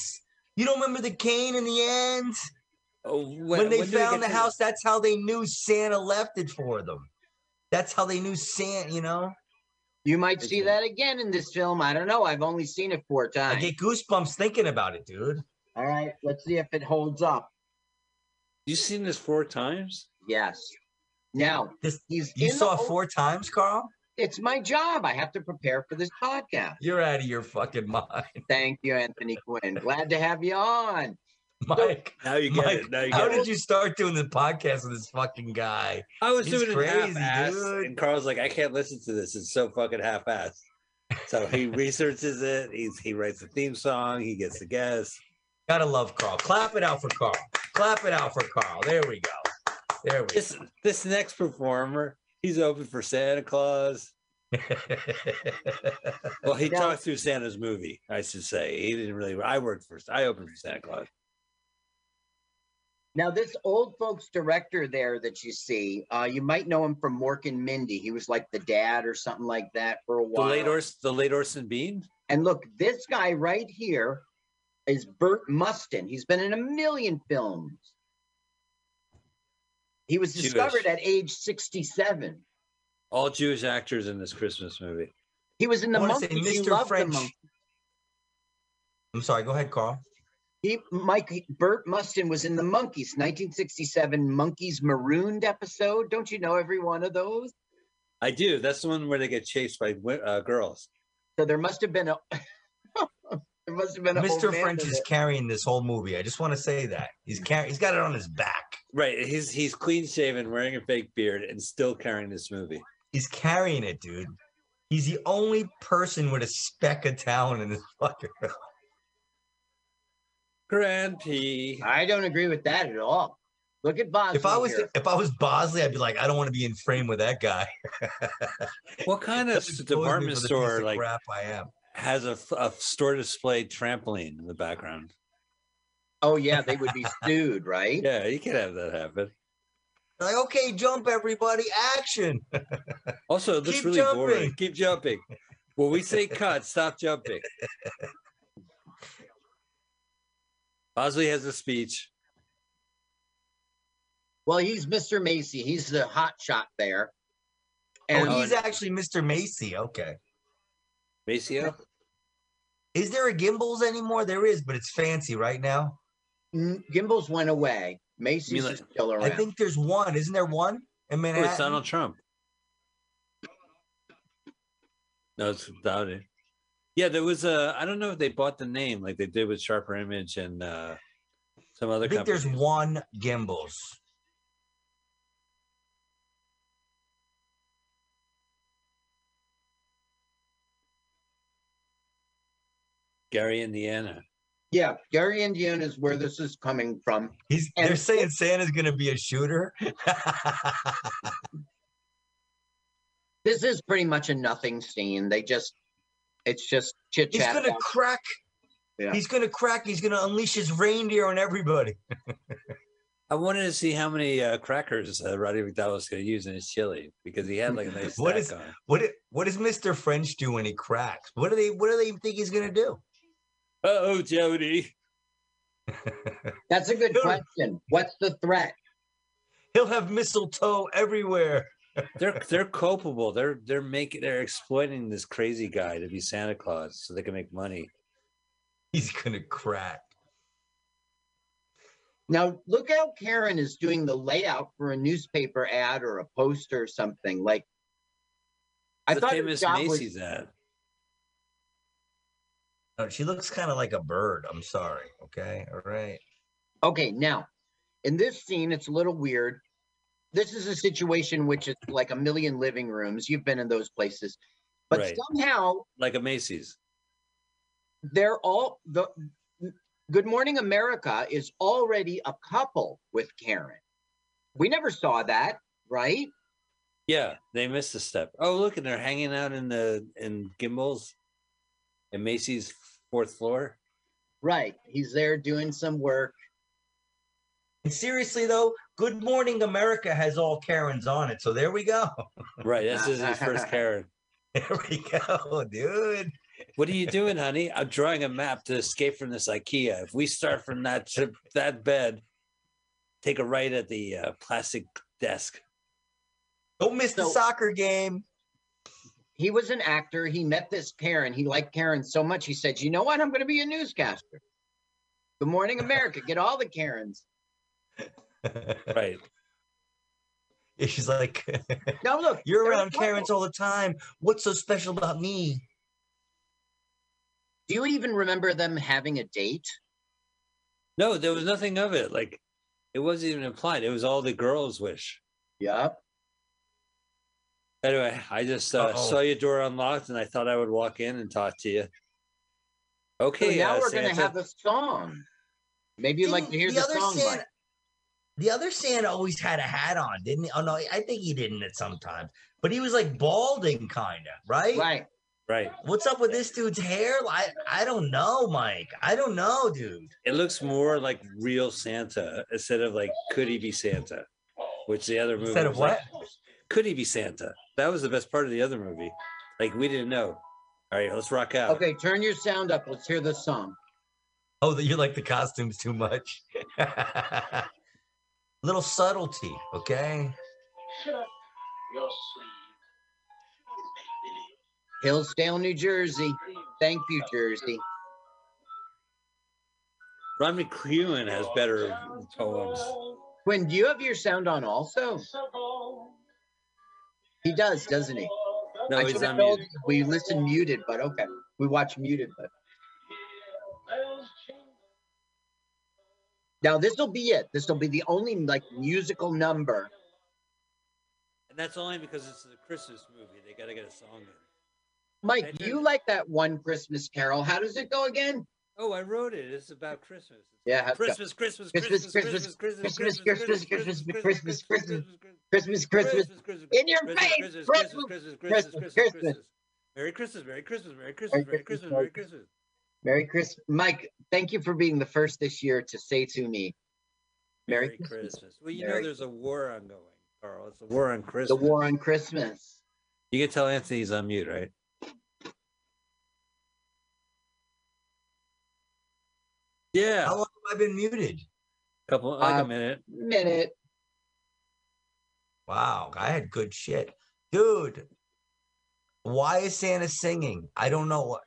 You don't remember the cane in the end? Oh, When, they when found get the house, that's how they knew Santa left it for them. That's how they knew Santa. You know, You might see that again in this film. I don't know. I've only seen it four times. I get goosebumps thinking about it, dude. All right, let's see if it holds up. You've seen this four times? Yes. Now This he's you in the saw it four times, Carl. It's my job. I have to prepare for this podcast. You're out of your fucking mind, Thank you, Anthony Quinn. Glad to have you on. Mike. Now you get Mike, it. Now you how get did you start doing the podcast with this fucking guy? I was He's doing it crazy, half-assed, dude. and Carl's like, I can't listen to this. It's so fucking half-assed. So he researches it. He's he writes the theme song. He gets the guests. Gotta love Carl. Clap it out for Carl. Clap it out for Carl. There we go. There we This this next performer, he's open for Santa Claus. Well, he Now- talked through Santa's movie, I should say. He didn't really. I worked for. I opened for Santa Claus. Now, this old folks director there that you see, uh, you might know him from Mork and Mindy. He was like the dad or something like that for a while. The while. late Orson, the late Orson Bean. And look, this guy right here is Burt Mustin. He's been in a million films. He was Jewish. discovered at age 67. All Jewish actors in this Christmas movie. He was in the I want to say Monkees. You Mr. love the French. I'm sorry. Go ahead, Carl. He, Mike Burt Mustin was in the Monkees, 1967 Monkees Marooned episode. Don't you know every one of those? I do. That's the one where they get chased by uh, girls. So there must have been a. there must have been a Mr. French is carrying this whole movie. I just want to say that he's carrying. He's got it on his back. Right. He's he's clean shaven, wearing a fake beard, and still carrying this movie. He's carrying it, dude. He's the only person with a speck of talent in this fucking. Grand P. I don't agree with that at all. Look at Bosley If I was here. if I was Bosley, I'd be like, I don't want to be in frame with that guy. What kind of Doesn't expose me department for the piece store of like crap I am? has a, a store display trampoline in the background? Oh yeah, they would be sued, right? Yeah, you can have that happen. Like, okay, jump everybody, action. Also, this Keep really boring. jumping. Keep jumping. When we say cut, stop jumping. Bosley has a speech. Well, he's Mr. Macy. He's the hot shot there. And oh, he's actually Mr. Macy. Okay. Maceo? Is there a Gimbels anymore? There is, but it's fancy right now. mm, Gimbels went away. Macy's like- is still around. I think there's one. Isn't there one in Oh, Manhattan? it's Donald Trump. No, it's Donald. Yeah, there was a. I don't know if they bought the name like they did with Sharper Image and uh, some other I think there's one Gimbels. Gary, Indiana. yeah, Gary, Indiana is where this is coming from. He's And- they're saying Santa's gonna be a shooter. This is pretty much a nothing scene. They just, it's just chit chat. he's gonna crack. Yeah. He's gonna crack. He's gonna unleash his reindeer on everybody. I wanted to see how many uh, crackers uh, Roddy McDowall was going to use in his chili because he had like a nice What stack is- on. What what does Mr. French do when he cracks? What do they what do they think he's gonna do? Oh, Jody. That's a good question. What's the threat? He'll have mistletoe everywhere. They're they're culpable. They're they're making they're exploiting this crazy guy to be Santa Claus so they can make money. He's gonna crack. Now look how Karen is doing the layout for a newspaper ad or a poster or something. Like I The thought her famous job was- Macy's ad. No, she looks kind of like a bird. I'm sorry. Okay. All right. Okay, now in this scene, it's a little weird. This is a situation which is like a million living rooms. You've been in those places, but Right. somehow Like a Macy's. they're all the Good Morning America is already a couple with Karen. We never saw that, right? Yeah, they missed a step. Oh, look, and they're hanging out in the in Gimbels in Macy's fourth floor. Right. He's there doing some work. And seriously though, Good Morning America has all Karens on it. So there we go. Right. This is his first Karen. There we go, dude. What are you doing, honey? I'm drawing a map to escape from this IKEA. If we start from that that bed, take a right at the uh, plastic desk. Don't miss the soccer game. He was an actor. He met this Karen. He liked Karen so much. He said, You know what? I'm going to be a newscaster. Good Morning America. Get all the Karens. Right. She's like, Now, look. You're around couple. Karens all the time. What's so special about me? Do you even remember them having a date? No, there was nothing of it. Like it wasn't even implied. It was all the girls' wish. Yep. Anyway, I just uh, saw your door unlocked, and I thought I would walk in and talk to you. So Okay, now uh, we're going to have a song. Maybe you'd like to Didn't hear the, song. Santa, Mike. The other Santa always had a hat on, didn't he? Oh no, I think he didn't at sometimes. But he was like balding, kind of, right? Right. right. What's up with this dude's hair? I I don't know, Mike. I don't know, dude. It looks more like real Santa instead of like could he be Santa, which the other movie Instead of was like, what? could he be Santa? That was the best part of the other movie. Like we didn't know. All right, let's rock out. Okay, turn your sound up. Let's hear the song. Oh, that you like the costumes too much. Little subtlety, okay? Hillsdale, New Jersey. Thank you, Jersey. Rod McKuen has better poems. Quinn, do you have your sound on also? He does, doesn't he? No, I he's should on mute. We listen muted, but okay. We watch muted, but now this will be it. This will be the only like musical number. And that's only because it's a Christmas movie. They got to get a song in. Mike, you like that one Christmas Carol? How does it go again? Oh, I wrote it. It's about Christmas. Yeah, called how's it go? Christmas, Christmas, Christmas, Christmas, Christmas, Christmas, Christmas, Christmas, Christmas, Christmas, Christmas, Christmas, Christmas, In your Christmas, face, Christmas, Christmas, Christmas, Christmas, Christmas, Christmas, Christmas. Christmas. Merry Christmas, Merry Christmas, Merry Christmas, Merry Christmas, Merry Christmas. Merry Christmas, Mike. Thank you for being the first this year to say to me, Merry Merry Christmas. Christmas. Well, you know there's a war ongoing, Carl. It's a war on Christmas. the war on Christmas. You can tell Anthony's on mute, right? Yeah, How long have I been muted? A couple like a Um, minute. Minute. Wow, I had good shit. Dude, why is Santa singing? I don't know what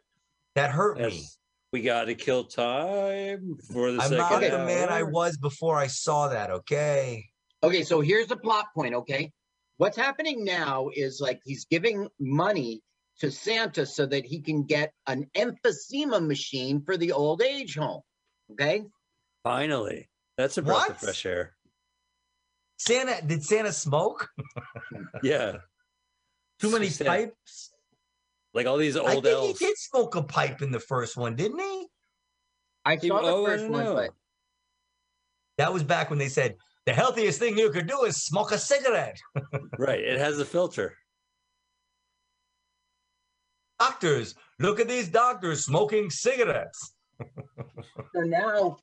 that hurt me. Yes. We got to kill time for the I'm second not the hour. man I was before I saw that, okay? Okay, so here's the plot point, okay? What's happening now is like he's giving money to Santa so that he can get an emphysema machine for the old age home. Okay? Finally, that's a breath of fresh air. Santa did Santa smoke? Yeah, Too many Santa- pipes? Like all these old I old think elves. he did smoke a pipe in the first one, didn't he? I He- saw the oh, first one, but That was back when they said the healthiest thing you could do is smoke a cigarette. Right, it has a filter. Doctors, look at these doctors smoking cigarettes. so now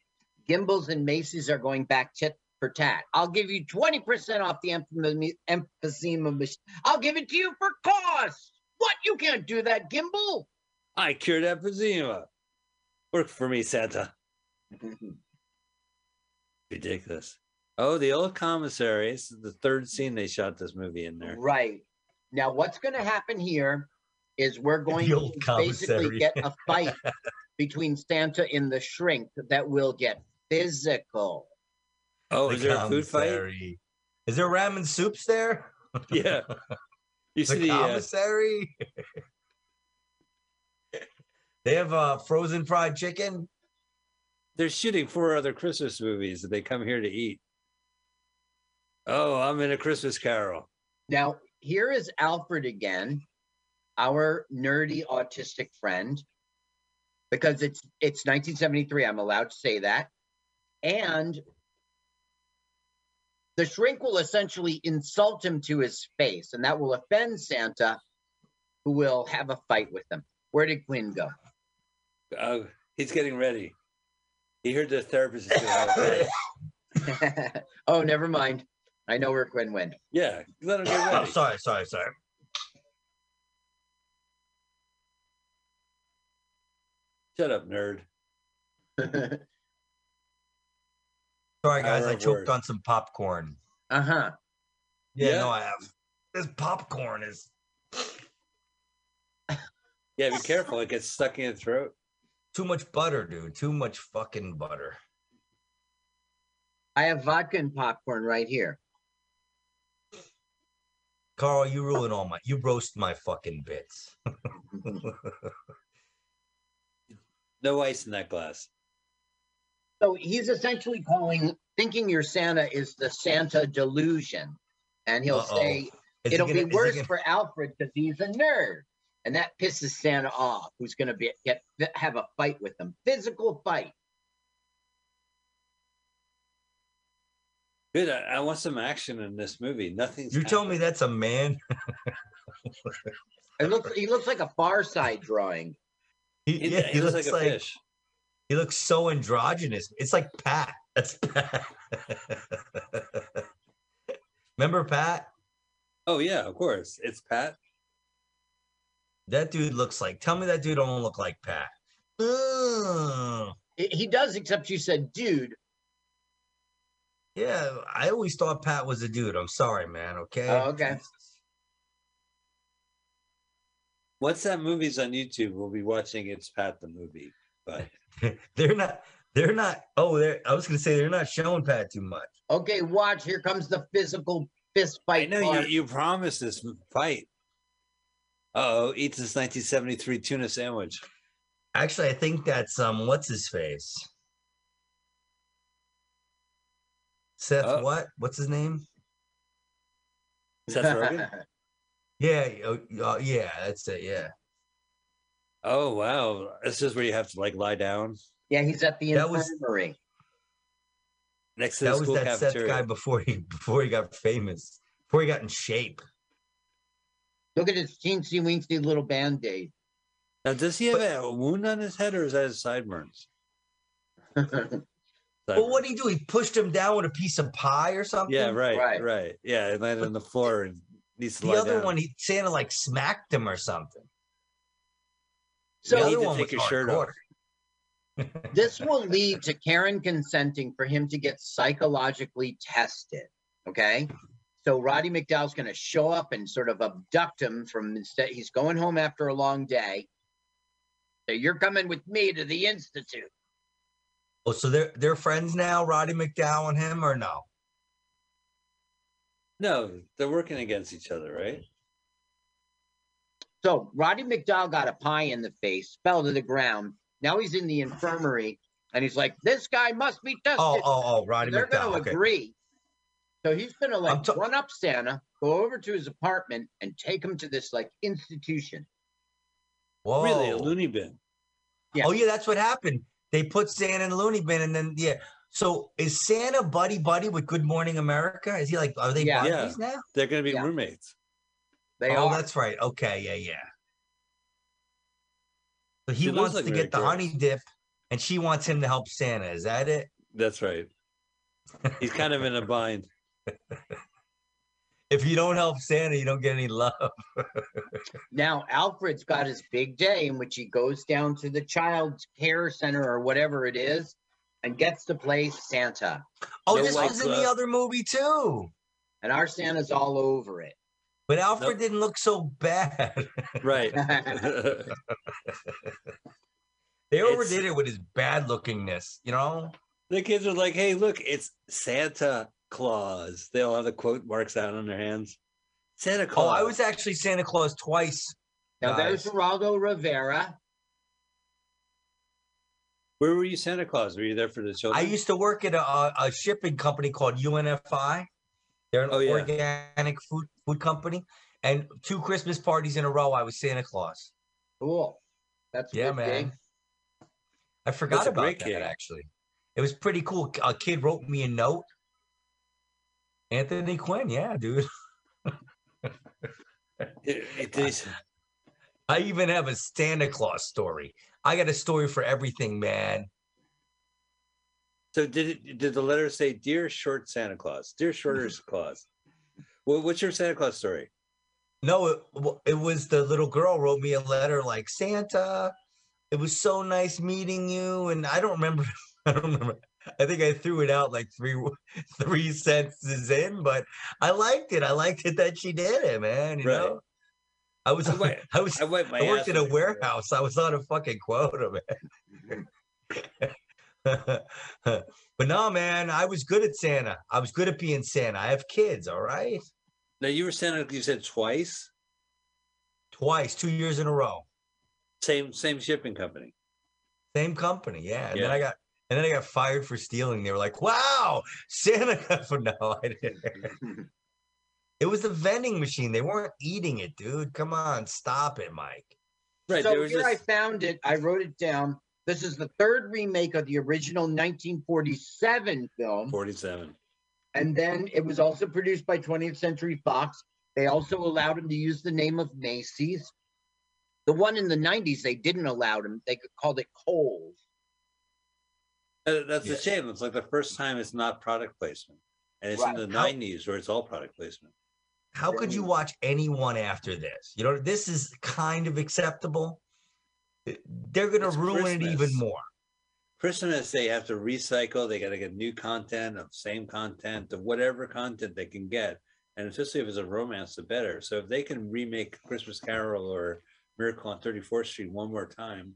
Gimbels and Macy's are going back tit for tat. I'll give you 20% off the emphysema emphysema machine. I'll give it to you for cost. What? You can't do that, Gimbel. I cured emphysema. Work for me, Santa. Ridiculous. Oh, the old commissary. This is the third scene they shot this movie in there. Right. Now, what's going to happen here is we're going to basically get a fight between Santa and the shrink that will get physical. Oh, The is there a food fight? Is there ramen soups there? Yeah. You see The the, uh, commissary. they have uh, frozen fried chicken. they're shooting four other Christmas movies that they come here to eat. Oh, I'm in a Christmas Carol. Now, here is Alfred again, our nerdy autistic friend, because it's it's 1973. I'm allowed to say that, and the shrink will essentially insult him to his face, and that will offend Santa, who will have a fight with him. Where did Quinn go? Uh, he's getting ready. He heard the therapist is going to have a fight. oh, never mind. I know where Quinn went. Yeah, let him get Oh, sorry, sorry, sorry. Shut up, nerd. Sorry, guys. Power I choked words. on some popcorn. uh huh. Yeah, Yeah. no, I have. This popcorn is Yeah, be careful. It gets stuck in your throat. too much butter, dude. Too much fucking butter. I have vodka and popcorn right here. Carl, you ruin all my. You roast my fucking bits. No ice in that glass. So he's essentially calling, thinking your Santa is the Santa delusion. And he'll Uh-oh. say, Is it'll gonna- be worse gonna- for Alfred because he's a nerd. And that pisses Santa off, who's going to be get have a fight with him, physical fight. Good. I, I want some action in this movie. Nothing's. You told me that's a man. It looks, he looks like a Far Side drawing. He, He, yeah, he looks, like a like fish. He looks so androgynous. It's like Pat. That's Pat. Remember Pat? Oh yeah, of course. It's Pat. That dude looks like. Tell me that dude don't look like Pat. Ugh. He he does, except you said, dude. Yeah, I always thought Pat was a dude. I'm sorry, man. Okay. Oh, okay. Once that movie's on YouTube, we'll be watching It's Pat the movie. But they're not. They're not. Oh, they're. I was gonna say they're not showing Pat too much. Okay, watch. Here comes the physical fist fight. I know you, part. you promised this fight. Oh, eats his 1973 tuna sandwich. Actually, I think that's um. What's his face? Seth. Oh. What? What's his name? Seth Rogen? Yeah. oh, Uh, yeah. That's it. Yeah. Oh wow, this is where you have to like lie down yeah, he's at the That was- infirmary. next to That the was school that Seth cafeteria. guy before he before he got famous. Before he got in shape. Look at his teensy weensy little band aid. Now, does he have a wound on his head, or is that his sideburns? Well, what did he do? He pushed him down with a piece of pie or something. Yeah, right, Right. right, Yeah, it landed But on the floor and needs to The lie other down. one, he Santa like smacked him or something. So the other one take was your shirt off. this will lead to Karen consenting for him to get psychologically tested. Okay. So Roddy McDowall's going to show up and sort of abduct him from instead. He's going home after a long day. So you're coming with me to the institute. Oh, so they're they're friends now, Roddy McDowall and him, or no? No, they're working against each other, right? So Roddy McDowall got a pie in the face, fell to the ground. Now he's in the infirmary, and he's like, "This guy must be tested." Oh, oh, oh, Roddy McDowall. They're going McDowall. to Okay. agree. So he's going to like I'm run up Santa, go over to his apartment, and take him to this like institution. Whoa. Really, a loony bin. Yeah. Oh, yeah, that's what happened. They put Santa in the loony bin, and then yeah. So is Santa buddy buddy with Good Morning America? Is he like? Are they Yeah. buddies now? They're going to be Yeah. roommates. They oh, are. that's right. Okay, yeah, yeah. So he She wants like to Mary get the Grace. honey dip, and she wants him to help Santa. Is that it? That's right. He's kind of in a bind. If you don't help Santa, you don't get any love. Now Alfred's got his big day in which he goes down to the child care center or whatever it is, and gets to play Santa. Oh, No this was in the uh, other movie too. And our Santa's all over it. But Alfred Nope. didn't look so bad. right. they It's- overdid it with his bad lookingness, you know? the kids are like, "Hey, look, it's Santa Claus." They all have the quote marks out on their hands. Santa Claus. Oh, I was actually Santa Claus twice. Now there's Guys. Geraldo Rivera. Where were you, Santa Claus? Were you there for the show? I used to work at a, a, a shipping company called UNFI. They're an Oh, yeah. organic food food company. And two Christmas parties in a row, I was Santa Claus. Cool. That's a Yeah, good man. gig. I forgot a about great that gig. actually. It was pretty cool. A kid wrote me a note. Anthony Quinn, yeah, dude. It- it is- I even have a Santa Claus story. I got a story for everything, man. So did it? Did the letter say, "Dear Short Santa Claus"? Dear Shorter Claus. Well, what's your Santa Claus story? No, it, it was the little girl wrote me a letter like Santa. It was so nice meeting you, and I don't remember. I don't remember. I think I threw it out like three three sentences in, but I liked it. I liked it that she did it, man. You Right. know, I was I went- I was I wiped my I worked in a with it. warehouse. I was on a fucking quota, man. but no, man, I was good at Santa. I was good at being Santa. I have kids, all right? Now you were Santa. You said twice. Twice, two years in a row. Same same shipping company. Same company, yeah. And then I got and then I got fired for stealing. They were like, "Wow, Santa!" for no, I didn't. It was the vending machine. They weren't eating it, dude. Come on, stop it, Mike. Right. so there was here I found it. I wrote it down. This is the third remake of the original 1947 film. Forty-seven. And then it was also produced by 20th Century Fox. They also allowed him to use the name of Macy's. The one in the 90s, they didn't allow him. They called it Kohl's. Uh, that's Yeah. a shame. It's like the first time it's not product placement, and it's Right. in the How- '90s where it's all product placement. How could you watch anyone after this? You know, this is kind of acceptable. They're gonna It's ruin it even more. Christmas, they have to recycle. They got to get new content of same content of whatever content they can get, and especially if it's a romance, the better. So if they can remake Christmas Carol or Miracle on 34th Street one more time,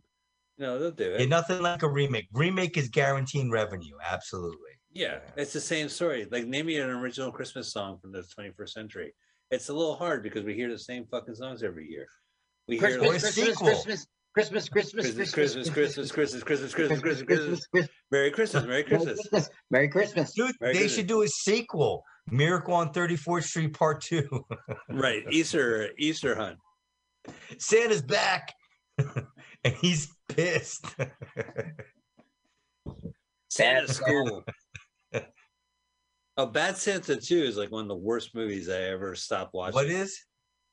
you know they'll do it. Yeah, nothing like a remake. Remake is guaranteeing revenue. Absolutely. Yeah, it's the same story. Like name me an original Christmas song from the 21st century. It's a little hard because we hear the same fucking songs every year. We hear Christmas, a like, Christmas, sequel. Christmas, Christmas, Christmas, Christmas, Christmas, Christmas, Christmas, Christmas, Christmas, Christmas, Christmas, Christmas, Christmas, Merry Christmas, Merry Merry Christmas. Christmas, Merry Christmas. Dude, they should do a sequel. Miracle on 34th Street Part 2. Right, Easter, Easter hunt. Santa's back. and he's pissed. Santa Bad School. Oh, Bad Santa 2 is like one of the worst movies I ever stopped watching. what is?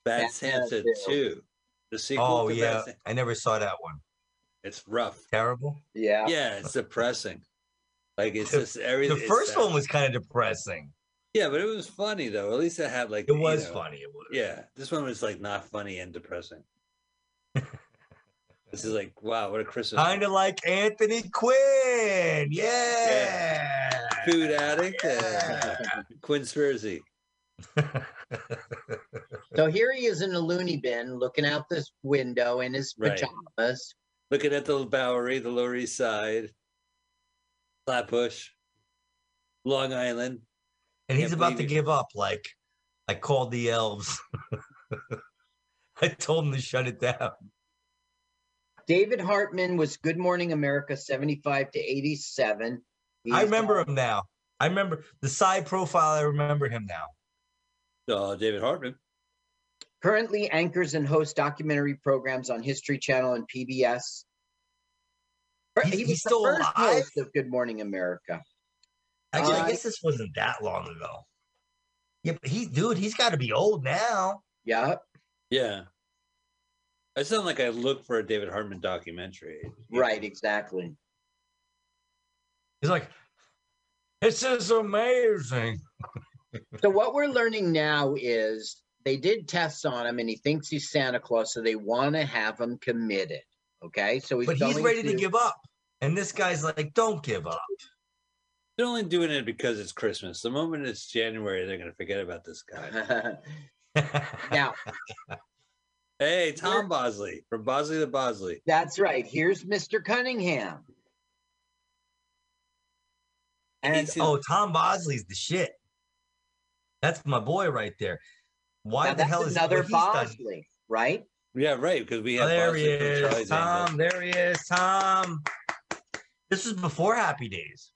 Bad Bad Santa Santa 2? The sequel Oh to Bad yeah. San- I never saw that one. It's rough. Terrible. Yeah. Yeah, it's depressing. Like it's The- just everything. The first one was kind of depressing. Yeah, but it was funny though. At least it had like It you was know, funny. It was. Yeah, this one was like not funny and depressing. this is like wow, what a Christmas Kind of like Anthony Quinn. Yeah. food addict, Yeah. uh, Quinspiracy. So here he is in a loony bin looking out this window in his Right. pajamas. Looking at the Bowery, the Lower East Side, Flatbush, Long Island. and he's about to believe it. give up. Like I called the elves. I told him to shut it down. David Hartman was Good Morning America 75 to 87. I remember him now. I remember the side profile. I remember him now. Uh, David Hartman. Currently anchors and hosts documentary programs on History Channel and PBS. He's- he he's was still the first alive? host of Good Morning America. Actually, Uh, I guess this wasn't that long ago. Yeah, but he, dude, he's got to be old now. Yeah, Yeah. I sound like I look for a David Hartman documentary. right, exactly. He's like, this is amazing. So what we're learning now is they did tests on him, and he thinks he's Santa Claus, so they want to have him committed. Okay, so he's But he's ready to to- give up. And this guy's like, don't give up. They're only doing it because it's Christmas. The moment it's January, they're gonna forget about this guy. now, Hey, Tom Bosley from Bosley to Bosley. that's right. Here's Mr. Cunningham. And oh, Tom Bosley's the shit. That's my boy right there. Why now the hell is another what Bosley, right? yeah, right. Because we Oh, have there he Bosley from is, Charlie's Angels. Tom. There he is, Tom. This was before Happy Days.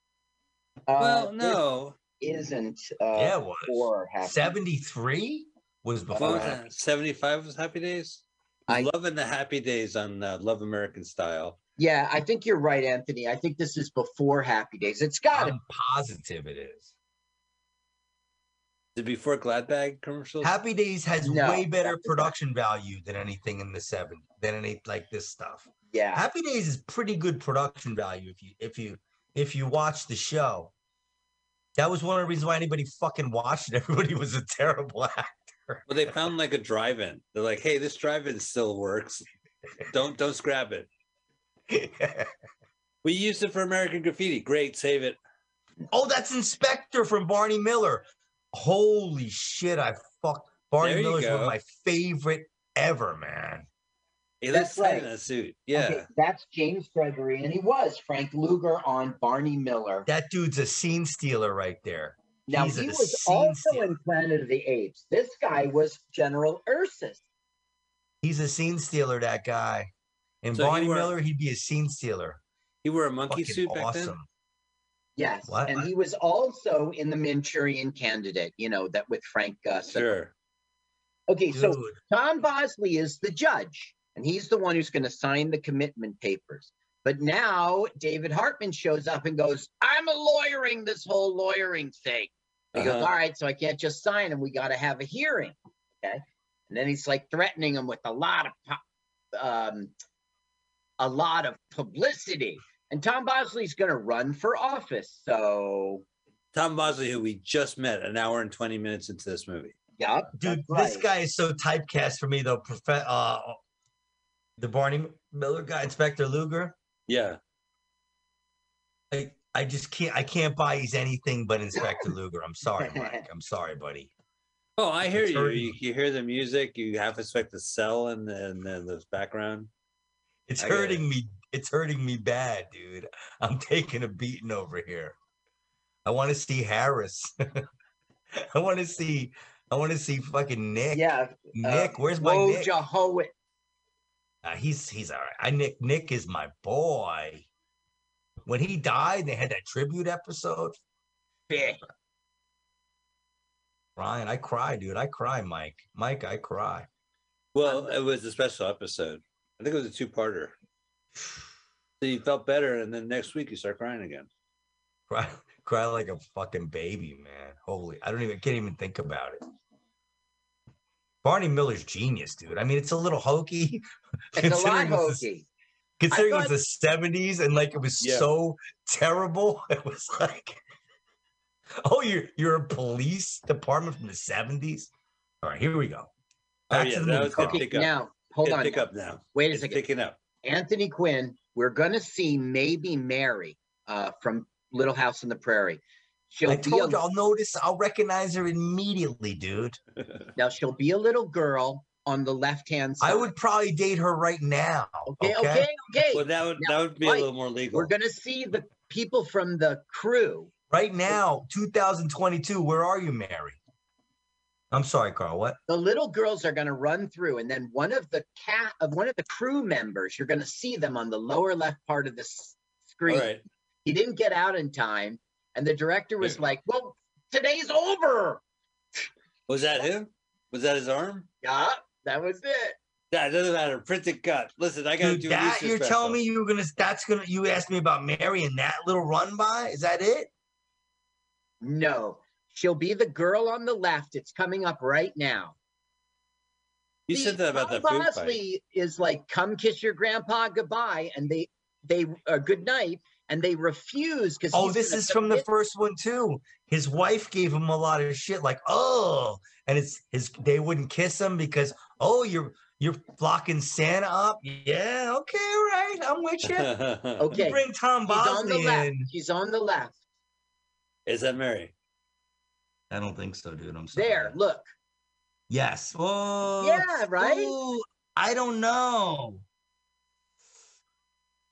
Uh, Well, no. isn't. Uh, yeah, it was. 73 was before What was Happy 75 was Happy Days? I I- was loving the Happy Days on uh, Love American Style. Yeah, I think you're right, Anthony. I think this is before Happy Days. It's got to I'm positive it is. Is it before Gladbag commercials? Happy Days has No, way better production value than anything in the 70s, than any like this stuff. Yeah. Happy Days is pretty good production value if you if you if you watch the show. That was one of the reasons why anybody fucking watched it. Everybody was a terrible actor. Well, they found like a drive-in. They're like, "Hey, this drive-in still works. Don't don't scrap it. We used it for American Graffiti. Great, save it." oh, that's Inspector from Barney Miller. Holy shit! I fucked. Barney There you Miller's one of my favorite ever, man. He looks tight right. in a suit. Yeah. Okay, that's James Gregory, and he was Frank Luger on Barney Miller. That dude's a scene stealer right there. Now he's he a was scene also stealer. in Planet of the Apes. This guy was General Ursus. He's a scene stealer. That guy. In So he Barney were- Miller, he'd be a scene stealer. He wore a monkey Fucking suit back then. Yes, What? and he was also in the Manchurian Candidate. You know that with Frank. Uh, Sure. Okay, so Dude, Tom Bosley is the judge, and he's the one who's going to sign the commitment papers. But now David Hartman shows up and goes, I'm a lawyering this whole lawyering thing. He goes, Uh-huh. All right, so I can't just sign them. We got to have a hearing. Okay. And then he's like threatening him with a lot of um, a lot of publicity. And Tom Bosley's going to run for office. So, Tom Bosley, who we just met an hour and 20 minutes into this movie. yep. dude, that's this guy is so typecast for me though. Prof- uh, the Barney Miller guy, Inspector Luger. Yeah. I, I just can't. I can't buy he's anything but Inspector Luger. I'm sorry, Mike. I'm sorry, buddy. Oh, I hear you. you. You hear the music. You half expect the cell and then the, the background. It's I get it. hurting me. It's hurting me bad, dude. I'm taking a beating over here. I want to see Harris. I want to see. I want to see fucking Nick. Yeah. Nick, uh, where's my Nick? Woj Howitt. Uh, he's he's all right. I Nick Nick is my boy. When he died, they had that tribute episode. Yeah. Ryan, I cry, dude. I cry, Mike. Mike, I cry. Well, it was a special episode. I think it was a two-parter. So you felt better, and then next week you start crying again. Cry, cry like a fucking baby, man. Holy, I don't even can't even think about it. Barney Miller's genius, dude. I mean, it's a little hokey. It's a lot considering it was the- hokey. Considering it was the 70s and like it was Yeah. so terrible. It was like, oh, you're you're a police department from the 70s. All right, here we go. Oh, yeah, to the that movie, was good pick up. Now, hold Good on. Pick up now. Wait a It's second. picking up. Anthony Quinn, we're going to see maybe Mary uh, from Little House on the Prairie. She'll I be told you a, I'll notice. I'll recognize her immediately, dude. now she'll be a little girl on the left hand side. I would probably date her right now. Okay, okay, okay. Well, that would Now, that would be Mike, a little more legal. We're going to see the people from the crew. Right now, 2022. Where are you, Mary? I'm sorry, Carl. What? The little girls are going to run through, and then one of the cat of uh, one of the crew members, you're going to see them on the lower left part of the s- screen. right. He didn't get out in time, and the director was Yeah. like, "Well, today's over." Was that him? Was that his arm? Yeah, that was it. That doesn't matter. Print it cut. Listen, I got to Dude, do that you're Easter telling me you were gonna that's gonna you asked me about Mary and that little run by? Is that it? No, she'll be the girl on the left. It's coming up right now. You See, said that about Tom that food fight. Bosley is like, "Come kiss your grandpa goodbye," and they they uh, good night, and they refuse because Oh, this is from the first one too. His wife gave him a lot of shit, like, oh, and it's his they wouldn't kiss him because oh, you're you're blocking Santa up. Yeah, okay, right, I'm with you. Okay. Bring Tom He's on the Bosley left. in. He's on the left. Is that Mary? I don't think so, dude. I'm sorry. There, look. Yes. Oh, Yeah, right? ooh, I don't know.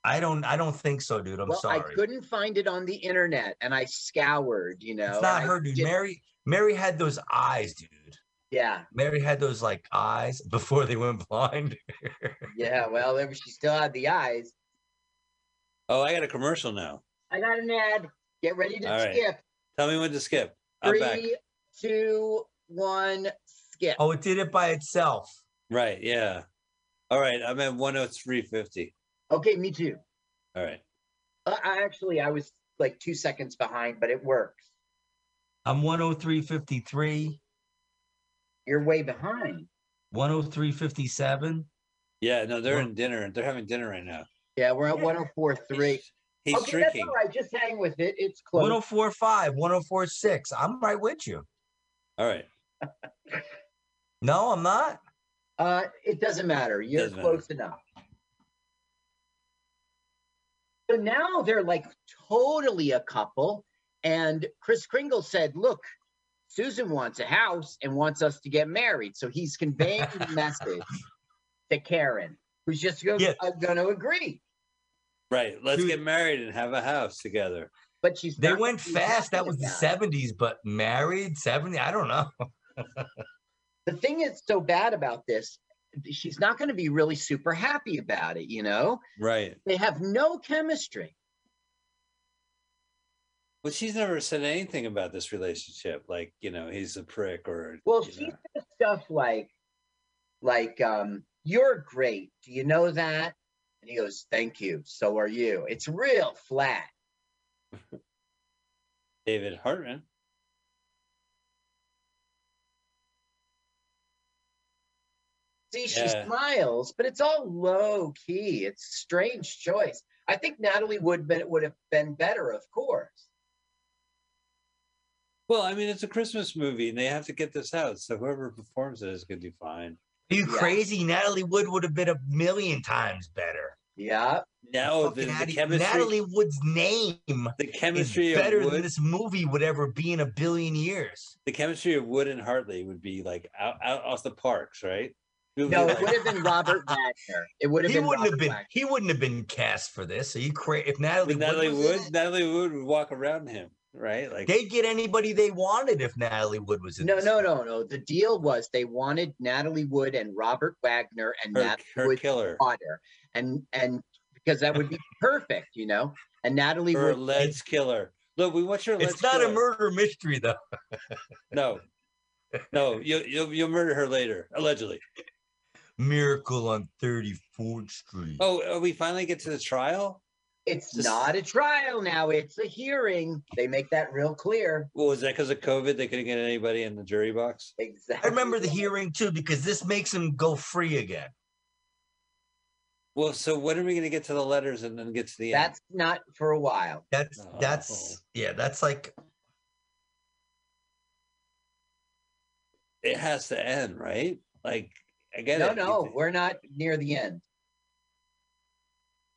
I don't. I don't think so, dude. I'm well, sorry. I couldn't find it on the internet, and I scoured. You know, it's not her, dude. did- Mary. Mary had those eyes, dude. Yeah, Mary had those like eyes before they went blind. yeah. Well, there- she still had the eyes. Oh, I got a commercial now. I got an ad. Get ready to All right. skip. Tell me when to skip. I'm back. Three, two, one, skip. oh, it did it by itself. Right. Yeah. All right. I'm at 103.50. Okay, me too. All right. Uh, I actually, I was like two seconds behind, but it works. I'm 103.53, You're way behind. 103.57. Yeah. No, they're Well- in dinner. They're having dinner right now. Yeah, we're at Yeah. 104.3. He's, he's okay, drinking. that's all right. Just hang with it. It's close. 104.5, 104.6. I'm right with you. All right. No, I'm not. Uh, it doesn't matter. You're Doesn't matter. close enough. So now they're like totally a couple. And Kris Kringle said, Look, Susan wants a house and wants us to get married. So he's conveying the message to Karen, who's just going Yeah. to agree. Right. Let's Dude. get married and have a house together. But she's They went fast. That was the about 70s, but married 70, I don't know. The thing is so bad about this, she's not going to be really super happy about it, you know? Right. They have no chemistry. Well, she's never said anything about this relationship. Like, you know, he's a prick or. Well, she know. says stuff like, like, um, you're great. Do you know that? And he goes, Thank you. So are you. It's real flat. David Hartman. See, she Yeah. smiles, but it's all low key. It's a strange choice. I think Natalie would been, would have been better, of course. Well, I mean, it's a Christmas movie and they have to get this out. So whoever performs it is going to do fine. Are you Yeah. crazy? Natalie Wood would have been a million times better. Yeah. No, the, the Natty- chemistry, Natalie Wood's name the is chemistry better of than this movie would ever be in a billion years. the chemistry of Wood and Hartley would be like out, out off the parks, right? It No, like- it would have been Robert Wagner. It would have He been wouldn't have been. Wagner. He wouldn't have been cast for this. Are you crazy? If Natalie, With Natalie Wood, was in Wood, it, Natalie Wood would walk around him, right? Like, they'd get anybody they wanted if Natalie Wood was in. No, no, no, no. The deal was they wanted Natalie Wood and Robert Wagner and her, Natalie her Wood's killer, daughter, and and because that would be perfect, you know. And Natalie her Wood, alleged killer. Look, we want your alleged It's not a murder mystery though. No, no, you'll, you'll you'll murder her later, allegedly. Miracle on 34th Street. Oh, oh, we finally get to the trial. It's Just- not a trial now; it's a hearing. They make that real clear. Well, was that because of COVID? They couldn't get anybody in the jury box. Exactly. I remember the hearing too because this makes him go free again. Well, so when are we going to get to the letters and then get to the end? That's not for a while. That's No. that's yeah, that's like It has to end, right? Like, I get No, it. no, we're not near the end.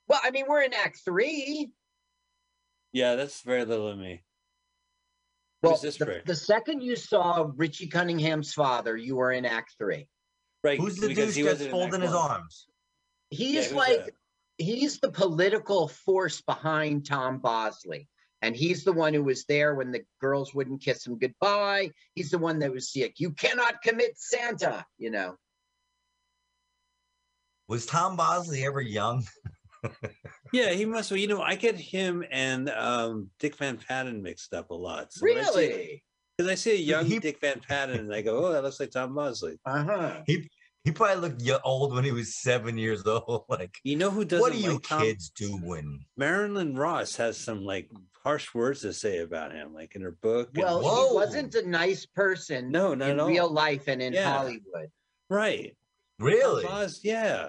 Well, I mean, we're in Act Three. Yeah, that's very little of me. Well, this the, prick? the second you saw Richie Cunningham's father, you were in Act Three. Right? who's the because douche he that's folding his One. arms? He's who's like that? he's the political force behind Tom Bosley. And he's the one who was there when the girls wouldn't kiss him goodbye. He's the one that was sick. You cannot commit Santa, you know. Was Tom Bosley ever young? Yeah, he must. Well, you know, I get him and um, Dick Van Patten mixed up a lot. So when I see- Really? Because I see a young he- Dick Van Patten and I go, oh, that looks like Tom Bosley. Uh-huh. He he probably looked old when he was seven years old. Like, You know who doesn't what are you like Tom? kids doing? Marion Ross has some like harsh words to say about him, like in her book. and- Well, Whoa. he wasn't a nice person no, not in at all. real life and in Yeah. Hollywood. right. Really? Boz, yeah,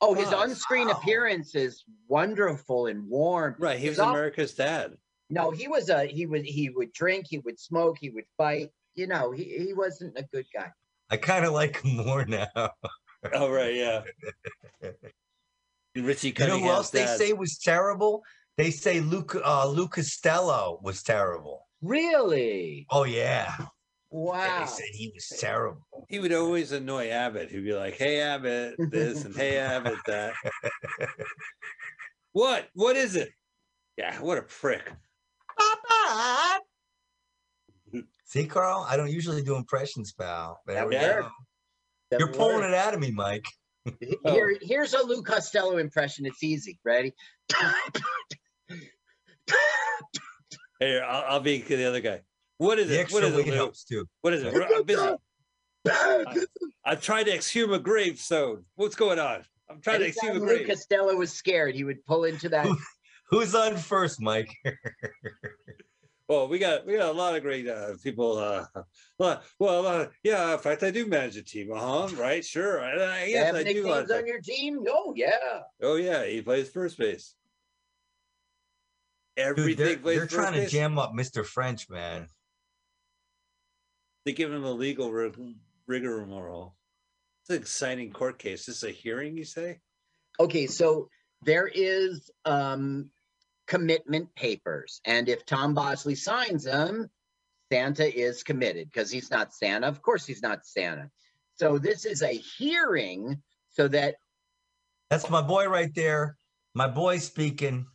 Oh, his Wow. on-screen Wow. appearance is wonderful and warm. right. He was al- America's dad. No, he was a he would he would drink, he would smoke, he would fight. You know, he, he wasn't a good guy. I kind of like him more now. Oh, right, yeah. Richie You know who Cunningham's else they say was terrible? They say Luke uh, Luke Costello was terrible. Really? Oh yeah. Yeah, Wow. They said he was terrible. he would always annoy Abbott. He'd be like, "Hey Abbott, this and hey Abbott that." what? What is it? Yeah, what a prick. Papa. See, Carl, I don't usually do impressions, pal. There That we worked. go. That You're pulling it out of me, Mike. Here, here's a Lou Costello impression. It's easy. Ready? Here, I'll, I'll be the other guy. What is The it? What extra is it? weight Lou? helps too. What is it? I'm busy. I'm trying to exhume a grave. gravestone. What's going on? I'm trying to exhume a Anytime Lou grave. Costello was scared, he would pull into that. Who's on first, Mike? Well, we got we got a lot of great uh, people. Uh, well, well uh, yeah. In fact, I do manage a team. Uh huh. Right. Sure. I, I, You yes, I Nick do. Gaines on your team? Oh yeah. Oh yeah, he plays first base. Dude, Everything they're, plays they're first trying to base. jam up Mr. French, man. They give him a legal rig- rigmarole. It's an exciting court case. This is a hearing, you say? Okay, so there is um commitment papers, and if Tom Bosley signs them, Santa is committed because he's not Santa. Of course, he's not Santa. So this is a hearing so that That's my boy right there. My boy speaking.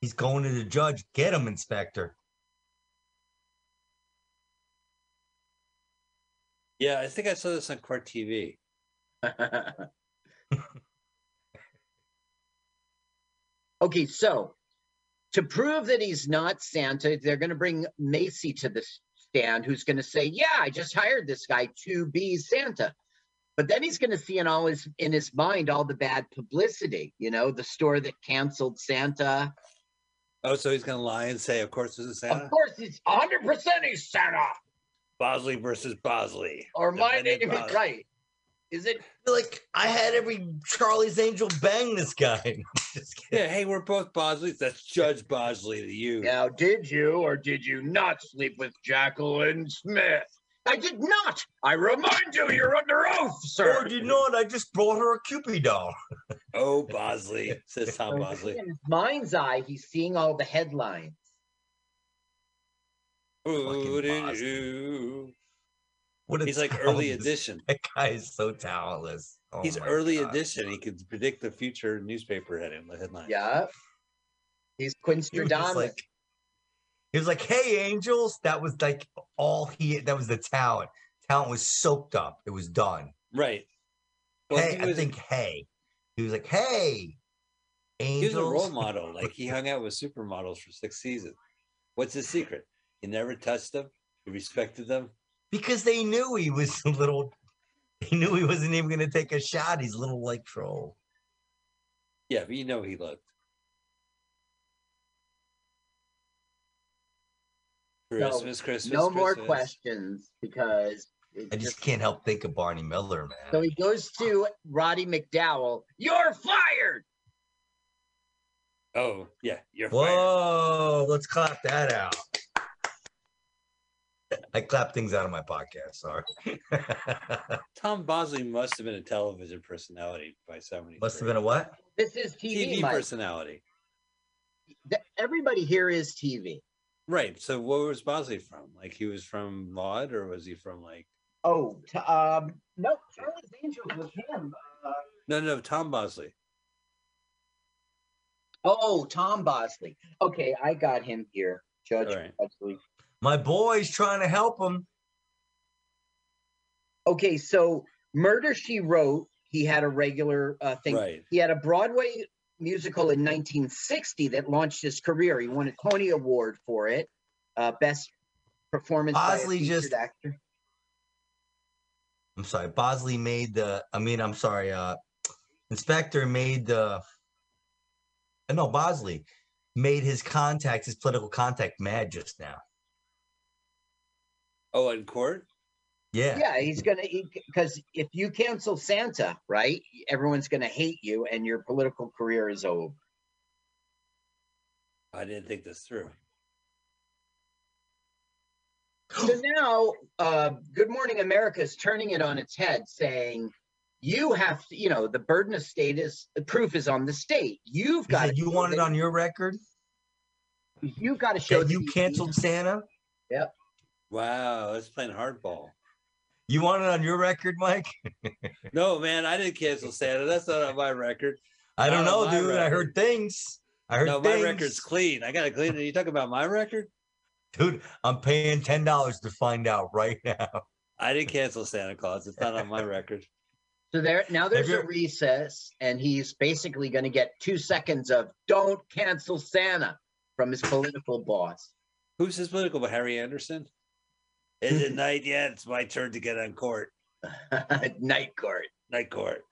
He's going to the judge. Get him, Inspector. Yeah, I think I saw this on Court TV. okay, so to prove that he's not Santa, they're going to bring Macy to the stand, who's going to say, "Yeah, I just hired this guy to be Santa." But then he's going to see in all his in his mind all the bad publicity. You know, the store that canceled Santa. Oh, so he's gonna lie and say, "Of course, this is Santa." Of course, he's 100 percent he's Santa. Bosley versus Bosley. Or my name is Bosley. right. Is it? Like I had every Charlie's Angel bang this guy. Yeah, hey, we're both Bosleys. That's Judge Bosley to you. Now, did you or did you not sleep with Jaclyn Smith? I did not. I remind you, you're under oath, sir. Or you know what? I just brought her a Cupid doll. Oh, Bosley, says Tom Bosley. In his mind's eye, he's seeing all the headlines. Ooh, doo, Bosley. doo. What He's like early edition. That guy is so talentless. Oh He's early God. edition. He could predict the future newspaper heading the headline. Yeah. He's Quinn He was just Stradamus. like, he was like, "Hey, angels!" That was like all he. That was the talent. Talent was soaked up. It was done. Right. Well, hey, he I think. Hey, he was like, "Hey, angels." he was a role model. Like he hung out with supermodels for six seasons. What's his secret? He never touched them. He respected them. because they knew he was a little. He knew he wasn't even going to take a shot. He's a little like troll. Yeah, but you know he looked. No, Christmas, Christmas. no more questions because it I just can't help think of Barney Miller, man. So he goes to Roddy McDowall. You're fired. Oh, yeah, you're fired. Whoa, let's clap that out. I clap things out of my podcast. Sorry. Tom Bosley must have been a television personality by 70. Must have been a what? This is TV. TV Mike. personality. Th- Everybody here is TV. Right. So where was Bosley from? Like he was from Maude or was he from like Oh, t- um, no, Charlie's Angels was him. Uh, no no Tom Bosley. oh, Tom Bosley. Okay, I got him here. Judge All right. Bosley. My boy's trying to help him. Okay, so Murder She Wrote, he had a regular uh, thing. Right. He had a Broadway musical in 1960 that launched his career. He won a Tony Award for it. Uh, best performance Bosley by a just- actor. I'm sorry. Bosley made the. I mean, I'm sorry. Uh, Inspector made the. uh, No, Bosley made his contact, his political contact, mad just now. Oh, in court? Yeah. Yeah, he's gonna because if you cancel Santa, right, everyone's gonna hate you, and your political career is over. I didn't think this through. So now, uh, Good Morning America is turning it on its head, saying You have to, you know, the burden of state is the proof is on the state. You've You got said you want it on your record You've got to show that you canceled Santa. Wow, that's playing hardball. You want it on your record, Mike? No, man, I didn't cancel Santa. That's not on my record. I don't Not know, my dude. I heard things. I heard No, things. my record's clean. I got to clean it. You talking about my record? Dude, I'm paying ten dollars to find out right now. I didn't cancel Santa Claus. It's not on my record. So there now there's you- a recess, and he's basically going to get two seconds of "Don't cancel Santa" from his political boss. Who's his political? But Harry Anderson. Is it night yet? It's my turn to get on court. Night court. Night court.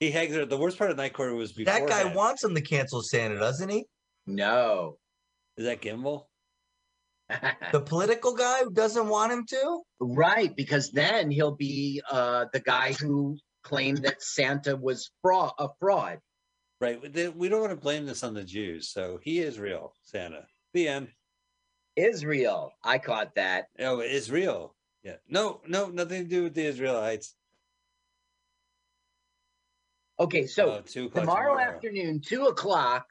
He hangs there. The worst part of night court was before That guy wants him to cancel Santa, doesn't he? No. Is that Gimbel? The political guy who doesn't want him to? right, because then he'll be uh, the guy who claimed that Santa was fraud, a fraud. Right. We don't want to blame this on the Jews. So he is real, Santa. The end. Israel. I caught that. Oh, Israel. Yeah. No, no, nothing to do with the Israelites. Okay, so Oh, o'clock tomorrow, afternoon, two o'clock,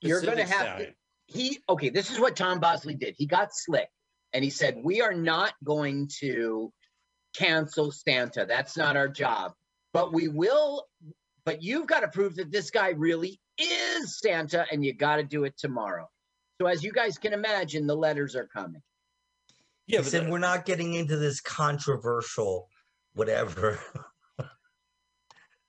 you're going to have to. He okay. This is what Tom Bosley did. He got slick, and he said, "We are not going to cancel Santa. That's not our job. But we will. But you've got to prove that this guy really is Santa, and you got to do it tomorrow." So as you guys can imagine, the letters are coming. Yeah, he but said the- we're not getting into this controversial whatever.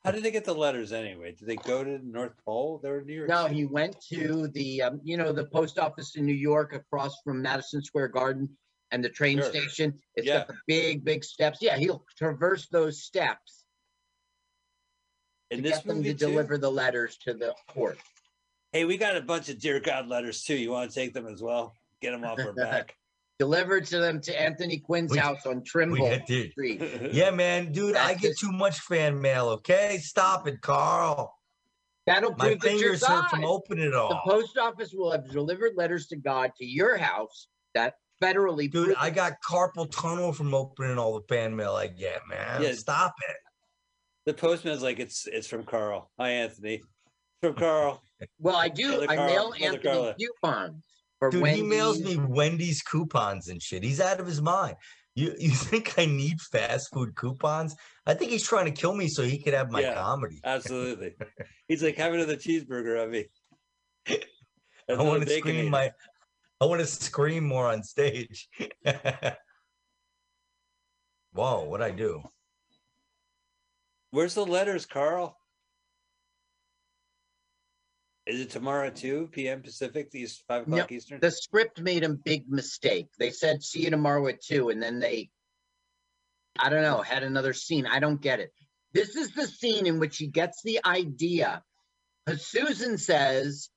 how did they get the letters anyway? Did they go to the North Pole? They were in New York. No, City. he went to the, um, you know, the post office in New York across from Madison Square Garden and the train Sure. station. It's Yeah. got the big, big steps. Yeah, he'll traverse those steps And to this get them to too? deliver the letters to the court. Hey, we got a bunch of Dear God letters too. You want to take them as well? Get them off our back. Delivered to them to Anthony Quinn's We- house on Trimble. Street. Yeah, man, dude, I get just- too much fan mail. Okay, stop it, Carl. That'll My prove that you're fingers hurt from God. opening it all. The post office will have delivered letters to God to your house that federally. Dude, prove- I got carpal tunnel from opening all the fan mail I get, man. Yeah. Stop it. the postman's like, it's it's from Carl. Hi, Anthony. From Carl. Well, I do. Mother I mail Mother Anthony Carla. coupons for Dude, he mails me Wendy's coupons and shit. He's out of his mind. You you think I need fast food coupons? I think he's trying to kill me so he could have my Yeah. comedy. Absolutely. He's like, have another cheeseburger on me. I want to scream my I want to scream more on stage. Whoa, what'd I do? Where's the letters, Carl? Is it tomorrow at 2 p.m. Pacific, these 5 No, o'clock Eastern? the script made a big mistake. They said see you tomorrow at two, and then they, I don't know, had another scene. I don't get it. This is the scene in which he gets the idea. Susan says,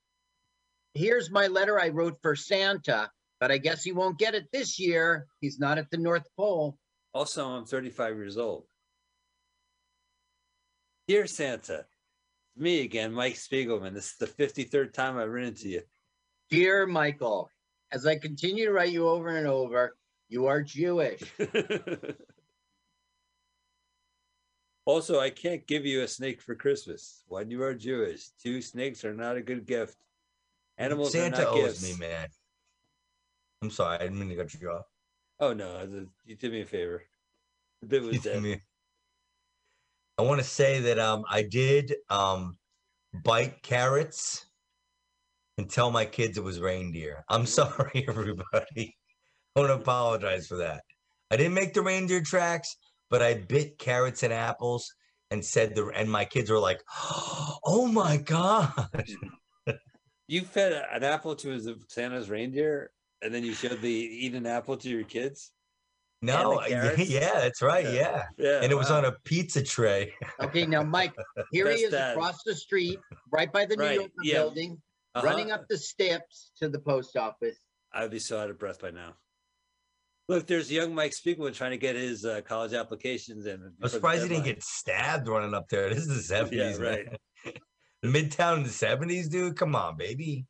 "Here's my letter I wrote for Santa, but I guess he won't get it this year. He's not at the North Pole." Also, I'm 35 years old. Dear Santa, me again, Mike Spiegelman. This is the 53rd time I've written to you. Dear Michael, as I continue to write you over and over, you are Jewish. also, I can't give you a snake for Christmas. When you are Jewish, two snakes are not a good gift. Animals Santa are not owes gifts. me, man. I'm sorry, I didn't mean to cut you off. Oh no, the- you did me a favor. The bit was dead. I want to say that um I did um bite carrots and tell my kids it was reindeer. I'm sorry, everybody. I want to apologize for that. I didn't make the reindeer tracks, but I bit carrots and apples and said the and my kids were like, "Oh my god!" You fed an apple to Santa's reindeer, and then you showed the eat an apple to your kids. No, the I- carrots? yeah, that's right, Yeah. yeah. Yeah, And it was wow. on a pizza tray. Okay, now Mike, here he is dad. across the street, right by the New Right, Yorker yeah. building, Uh-huh. running up the steps to the post office. I'd be so out of breath by now. Look, there's young Mike Spiegelman trying to get his uh, college applications in. I'm surprised he didn't get stabbed running up there. This is the 70s, Yeah, man. right. Midtown in the 70s, dude. Come on, baby.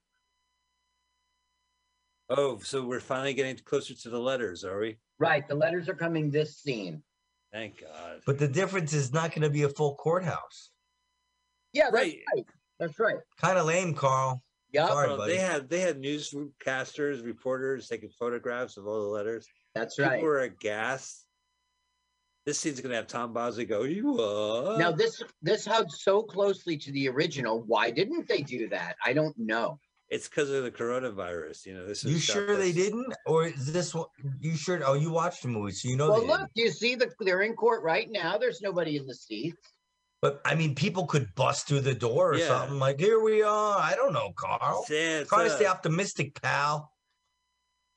Oh, so we're finally getting closer to the letters, are we? Right, the letters are coming this scene. Thank God. But the difference is not going to be a full courthouse. Yeah, that's Right. right. That's right. Kind of lame, Carl. Yep, Sorry, Well, buddy. they had they had newscasters, reporters taking photographs of all the letters. that's People right. were aghast. This scene's gonna have Tom Bosley go, "You what?" Now this this hugs so closely to the original. Why didn't they do that? I don't know. It's because of the coronavirus. You know, this is You sure they didn't, or is this one? You sure? Oh, you watched the movie, so you know Well, look, didn't. you see the they're in court right now. There's nobody in the seats. But I mean, people could bust through the door or Yeah. something. Like, here we are. I don't know, Carl. Santa. Try to stay optimistic, pal.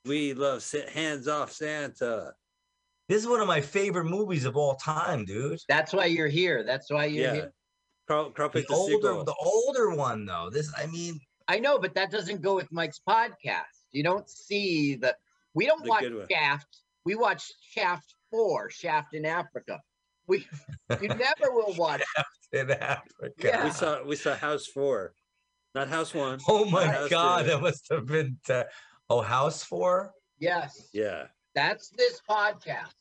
We love hands off Santa. This is one of my favorite movies of all time, dude. That's why you're here. That's why you're Yeah. here. Carl, Carl The the, older, sequel. the older one though. This, I mean, I know, but that doesn't go with Mike's podcast. You don't see the. We don't The watch. Shaft. We watch Shaft Four, Shaft in Africa. We you never will watch. in Africa. Yeah. we saw we saw House Four, not House One. Oh my God, Two. that must have been. Te- oh, House Four Yes, Yeah. that's this podcast.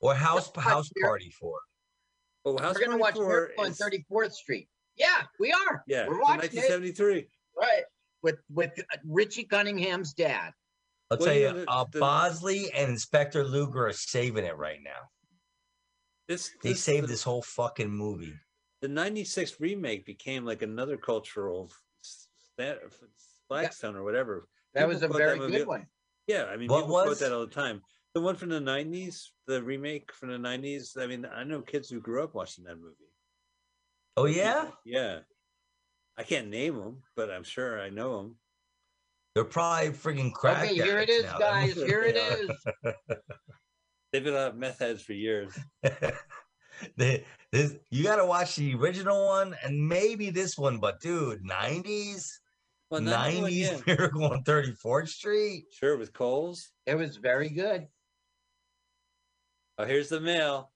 or House watch House Mir- Party Four. Oh, House We're gonna watch 24 Miracle on 34th Street. Yeah, we are. Yeah, we're from watching it 1973. Right with with Richie Cunningham's dad. I'll Well, tell you you, know, the- uh, the- Bosley and Inspector Luger are saving it right now. This They this- saved the, this whole fucking movie. The '96 remake became like another cultural sta- flagstone or whatever. That was a very good one. Yeah, I mean, What people quote that all the time. The one from the '90s, the remake from the '90s. I mean, I know kids who grew up watching that movie. Oh yeah, Yeah. I can't name them, but I'm sure I know them. they're probably freaking crack. Okay, here it is, now. guys. Here it is. they are. is. They've been on meth heads for years. They- this, you got to watch the original one and maybe this one, but dude, nineties, Well, nineties yeah. Miracle on Thirty Fourth Street. Sure, with Coles. It was very good. Oh, here's the mail.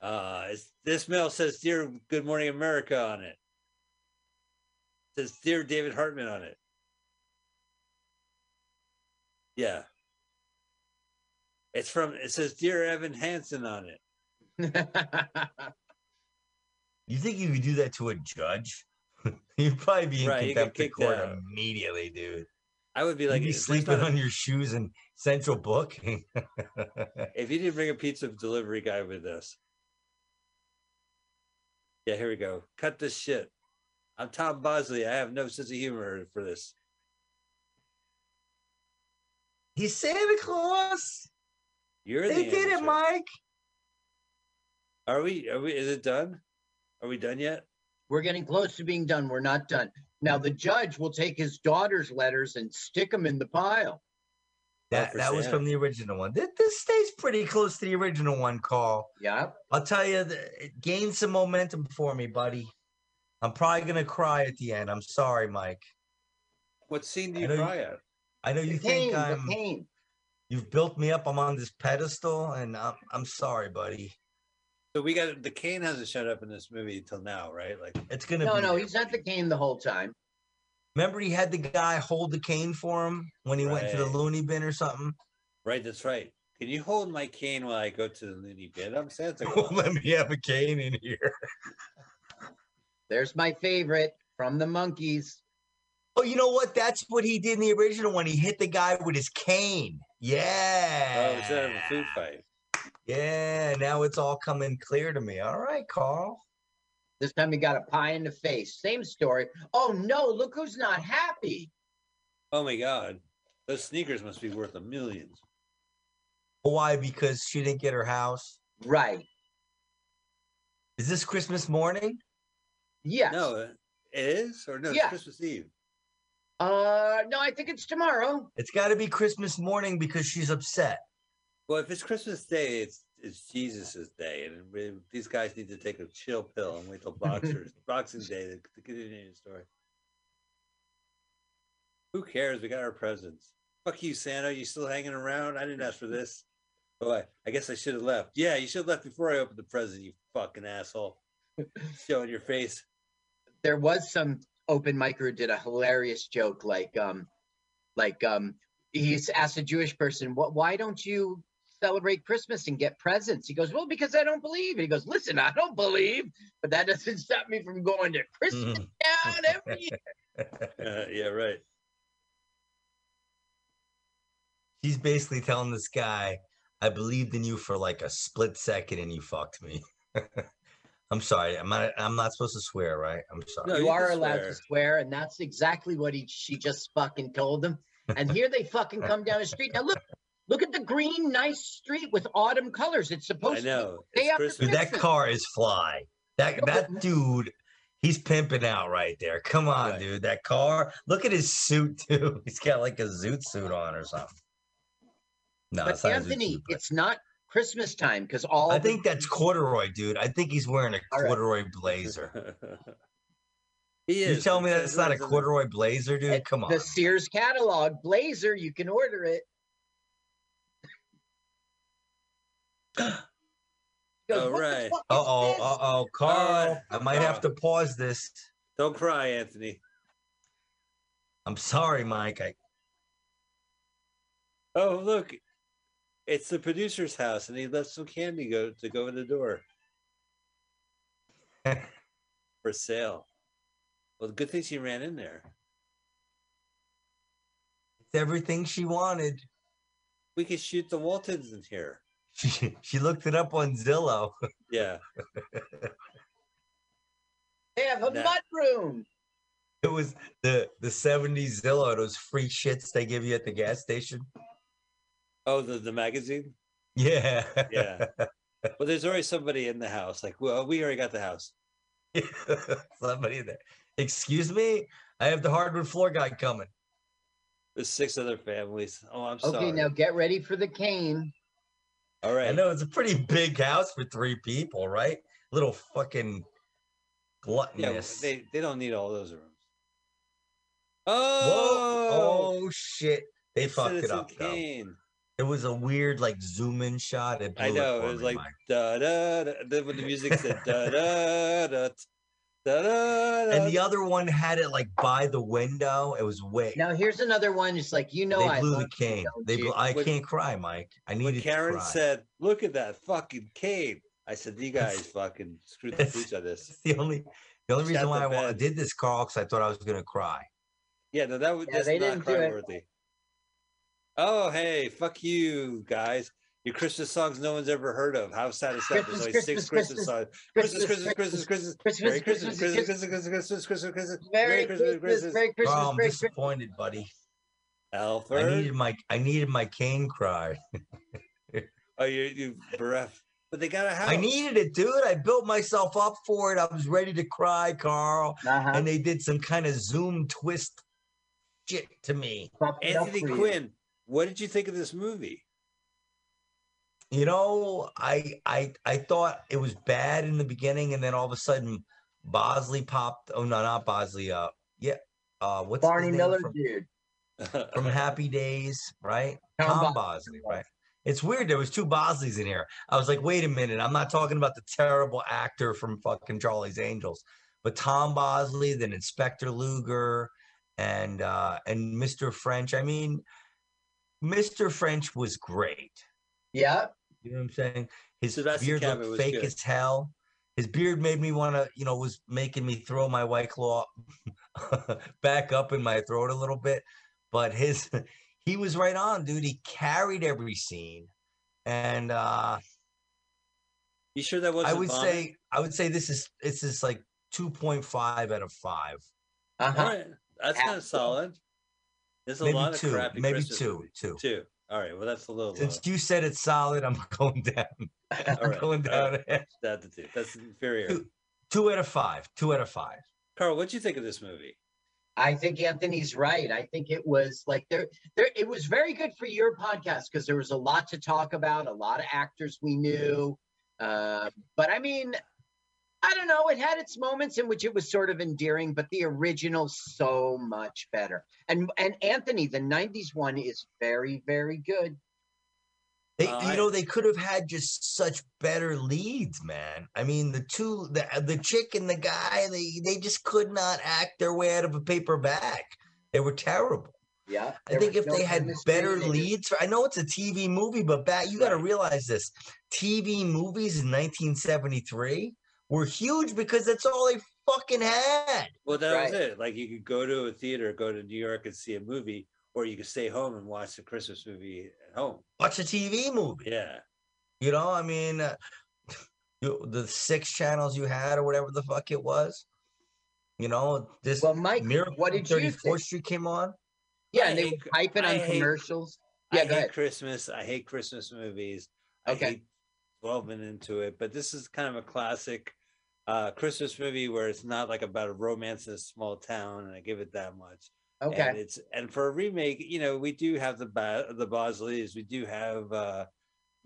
Uh, it's, this mail says "Dear Good Morning America" on it. Says "Dear David Hartman" on it. Yeah. It's from. It says "Dear Evan Hansen" on it. You think you could do that to a judge? You'd probably be in Right, contempt of court out. immediately, dude. I would be You'd like, be "There's sleeping not a- on your shoes in central booking. if you didn't bring a pizza delivery guy with us. Yeah, here we go. Cut this shit. I'm Tom Bosley. I have no sense of humor for this. He's Santa Claus. You're there. They the did it. Mike. Are we? Are we? Is it done? Are we done yet? We're getting close to being done. We're not done. Now the judge will take his daughter's letters and stick them in the pile. That, for that was from the original one. This, this stays pretty close to the original one, Carl. Yeah. I'll tell you, th- it gained some momentum for me, buddy. I'm probably gonna cry at the end. I'm sorry, Mike. What scene do you know you- cry at? I know you pain, think the I'm. The pain. You've built me up. I'm on this pedestal, and I'm. I'm sorry, buddy. So we got the cane hasn't showed up in this movie until now, right? Like, It's gonna. No, be no, there. he's at the cane the whole time. Remember, he had the guy hold the cane for him when he went to the loony bin or something. right? That's right. Can you hold my cane while I go to the loony bin? I'm Santa Won't Claus. let me have a cane in here. There's my favorite from the Monkees. Oh, you know what? That's what he did in the original one. He hit the guy with his cane. Oh, yeah. Oh, instead of a food fight. Yeah. Now it's all coming clear to me. All right, Carl. This time he got a pie in the face. Same story. Oh no, look who's not happy. Oh my God, those sneakers must be worth a millions. Why? Because she didn't get her house. Right. Is this Christmas morning? Yes. No, it is or no? It's Yeah. Christmas Eve. Uh no, I think it's tomorrow. It's got to be Christmas morning because she's upset. Well, if it's Christmas Day, it's it's Jesus's day, and we, these guys need to take a chill pill and wait till Boxers Boxing Day to, to continue the story. Who cares? We got our presents. Fuck you, Santa. You still hanging around? I didn't ask for this. Oh, I, I guess I should have left. Yeah, you should have left before I opened the present. You fucking asshole. Showing your face. There was some open micer who did a hilarious joke like um like um he's asked a Jewish person, what why don't you celebrate Christmas and get presents? He goes, Well, because I don't believe. And he goes, Listen, I don't believe, but that doesn't stop me from going to Christmas town every year. Uh, yeah, right. He's basically telling this guy, I believed in you for like a split second and you fucked me. I'm sorry. I'm not I'm not supposed to swear, right? I'm sorry. No, you you are allowed swear. to swear, and that's exactly what he she just fucking told him. And here they fucking come down the street. Now look, look at the green, nice street with autumn colors. It's supposed to I know. Day It's Christmas. Dude, that car is fly. That that dude, he's pimping out right there. Come on, Right. dude. That car. Look at his suit too. He's got like a zoot suit on or something. No, But it's not Anthony, suit, but- it's not Christmas time because all I the- think that's corduroy, dude. I think he's wearing a All right. corduroy blazer. he You tell me It that's not a it on the- corduroy blazer, dude? It's Come on. the Sears catalog blazer. You can order it. He goes, Oh, right. Uh oh, uh oh, Carl. I might have to pause this. Don't cry, Anthony. I'm sorry, Mike. I Oh, look. It's the producer's house, and he left some candy go to go in the door for sale. Well, good thing she ran in there. it's everything she wanted. We could shoot the Waltons in here. She she looked it up on Zillow. Yeah. They have a Nah. mud room. It was the the 70s Zillow, those free shits they give you at the gas station. Oh, the the magazine. Yeah. Yeah. Well, there's already somebody in the house. Like, well, we already got the house. Somebody there. Excuse me? I have the hardwood floor guy coming. There's six other families. Oh, I'm sorry. Okay, now get ready for the cane. All right. I know it's a pretty big house for three people, right? Little fucking gluttonous. Yeah, they they don't need all those rooms. Whoa! Oh, Oh shit! They fucked it Citizen up. Though. Kane. It was a weird like zoom in shot. It I know. for It was like da da da. Then when the music said da da da da da. and the other one had it like by the window. It was way. Now here's another one. It's like you know they I blew the love you, cane. They blew, I When- can't cry, Mike. I when needed Karen to cry. said, "Look at that fucking cane," I said, "You guys fucking screwed the It's- pooch on this." The only the only Shut reason why the I bed. did this, Carl, because I thought I was gonna cry. Yeah, no, that was Yeah, that's they not didn't do it. cry worthy. Oh, hey, fuck you guys. Your Christmas songs no one's ever heard of. How sad is that? There's only six Christmas songs. Christmas, Christmas, Christmas, Christmas, Merry Christmas, Christmas, Christmas, Christmas, Christmas, Christmas, Merry Christmas, Christmas, Merry Christmas. I'm disappointed, buddy. Alfred, I needed my I needed my cane cry. oh, you you bereft. But they gotta have. I needed it, dude. I built myself up for it. I was ready to cry, Carl. Uh-huh. And they did some kind of Zoom twist shit to me. Anthony Quinn what did you think of this movie? You know, I I I thought it was bad in the beginning, and then all of a sudden Bosley popped. Oh no, not Bosley. Uh, yeah. Uh, what's his Barney Miller, from, dude. from Happy Days, right? Tom Tom, Bos- Bosley, right? It's weird. There was two Bosleys in here. I was like, wait a minute. I'm not talking about the terrible actor from fucking Charlie's Angels, but Tom Bosley, then Inspector Luger, and uh and Mr. French. I mean, Mr. French was great. Yeah. You know what I'm saying? His Sebastian beard Cabot looked was fake good. as hell. His beard made me want to, you know, was making me throw my white claw back up in my throat a little bit. But his, he was right on, dude. He carried every scene, and uh You sure that wasn't? would vomit? say, I would say this is this is like two point five out of five, uh-huh. right, that's kind of solid. There's a maybe lot of two, crappy maybe Christmas two, movies. two. Two. All right. Well, that's a little. Since low. you said it's solid, I'm going down. I'm All right, going all down. That's the two. That's inferior. Two. Two out of five. Two out of five. Carl, what'd you think of this movie? I think Anthony's right. I think it was like there, there. It was very good for your podcast because there was a lot to talk about, a lot of actors we knew. Uh, but I mean, I don't know. It had its moments in which it was sort of endearing, but the original so much better. And and Anthony, the '90s one is very very good. They, Uh, you know, they could have had just such better leads, man. I mean, the two, the the chick and the guy, they they just could not act their way out of a paper bag. They were terrible. Yeah. I think if no they had better they just- leads, I know it's a TV movie, but back you got to realize this: TV movies in 1973 were huge because that's all they fucking had. Well, that was it. Like you could go to a theater, go to New York and see a movie, or you could stay home and watch the Christmas movie at home. Watch a TV movie. Yeah. You know, I mean, uh, you, the six channels you had or whatever the fuck it was. You know, this Well, Mike, Miracle what on did you 34th think? Street came on. Yeah, I and they hate would hype it I on hate- commercials. I Yeah, go hate ahead. Christmas. I hate Christmas movies. Okay. I hate delving into it, but this is kind of a classic uh, Christmas movie where it's not like about a romance in a small town, and I give it that much. And Okay. it's and for a remake, you know, we do have the ba- the Bosleys, we do have uh,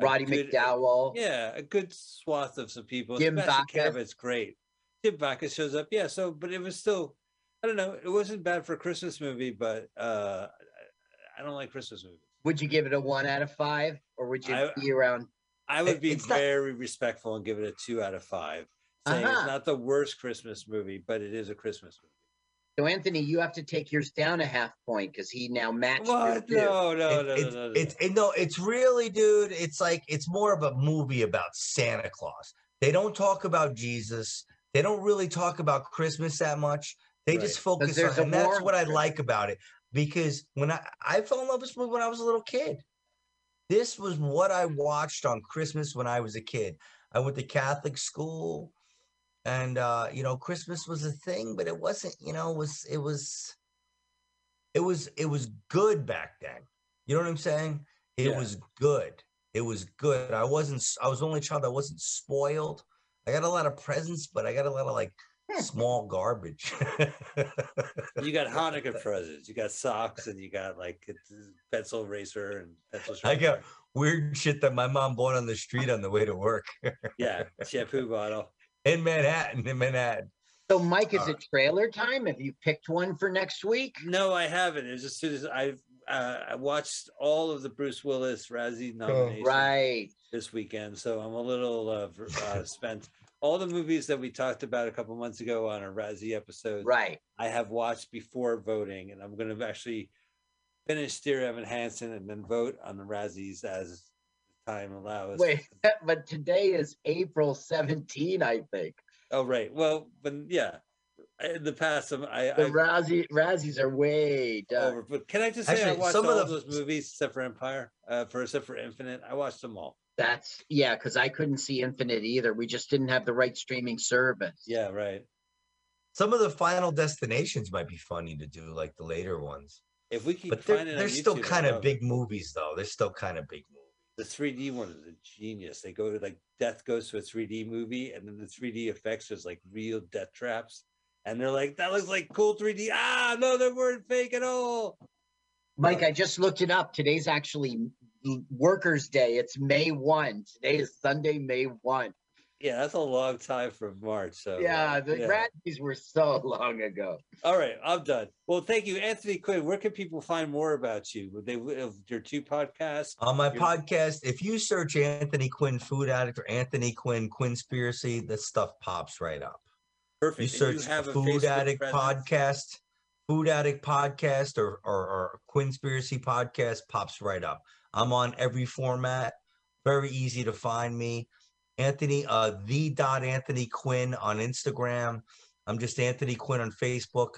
Roddy good- McDowall. Yeah, a good swath of some people. Jim Backus. Great. Jim Backus shows up. Yeah, so but it was still, I don't know, it wasn't bad for a Christmas movie, but uh, I- don't like Christmas movies. Would you give it a one out of five, or would you I- be around? I would be it's not- very respectful and give it a two out of five. Saying Uh-huh. it's not the worst Christmas movie, but it is a Christmas movie. So Anthony, you have to take yours down a half point because he now matched your What? two. No, no, It- no, it's, no, no, no. it's it, no, it's really, dude. It's like it's more of a movie about Santa Claus. They don't talk about Jesus. They don't really talk about Christmas that much. They just focus on, and that's what I like about it. Because when I I fell in love with this movie when I was a little kid. This was what I watched on Christmas when I was a kid. I went to Catholic school, and uh, you know, Christmas was a thing, but it wasn't. You know, it was it was it was it was good back then. You know what I'm saying? It Yeah. was good. It was good. I wasn't. I was the only child that wasn't spoiled. I got a lot of presents, but I got a lot of like small garbage. you got Hanukkah presents, you got socks, and you got like a pencil eraser and pencil. I got weird shit that my mom bought on the street on the way to work yeah, shampoo bottle. In Manhattan. In Manhattan. So Mike, is Uh, it trailer time? Have you picked one for next week? No, I haven't. It's as soon as I've uh, I watched all of the Bruce Willis Razzie nominations Right. this weekend, so I'm a little uh, uh, spent. All the movies that we talked about a couple months ago on a Razzie episode, Right. I have watched before voting, and I'm going to actually finish Dear Evan Hansen and then vote on the Razzies as time allows. Wait, but today is April 17, I think. Oh, right. Well, but yeah, in the past, um, I, The I Razzie, Razzies are way done. over. But can I just say I watched some all of of the- those movies except for Empire, uh, for except for Infinite. I watched them all. That's yeah, because I couldn't see Infinite either. We just didn't have the right streaming service. Yeah, right. Some of the final destinations might be funny to do, like the later ones. If we keep But they're, finding, they're on still YouTube, kind of big movies, though. They're still kind of big movies. The 3D one is a genius. They go to like Death goes to a 3D movie, and then the 3D effects is like real death traps, and they're like, "That looks like cool 3D." Ah, no, they weren't fake at all. Mike, I just looked it up. Today's actually Workers' Day. It's May 1. Today is Sunday, May 1. Yeah, that's a long time from March. So yeah, the yeah. Razzies were so long ago. All right, I'm done. Well, thank you, Anthony Quinn. Where can people find more about you? Would they of your two podcasts? On my You're- podcast, if you search Anthony Quinn Food Addict or Anthony Quinn Quinspiracy, the stuff pops right up. Perfect. You And search have Food Facebook Addict presence? Podcast, Food Addict Podcast, or, or, or Quinspiracy Podcast pops right up. I'm on every format. Very easy to find me. Anthony, uh, the dot Anthony Quinn on Instagram. I'm just Anthony Quinn on Facebook.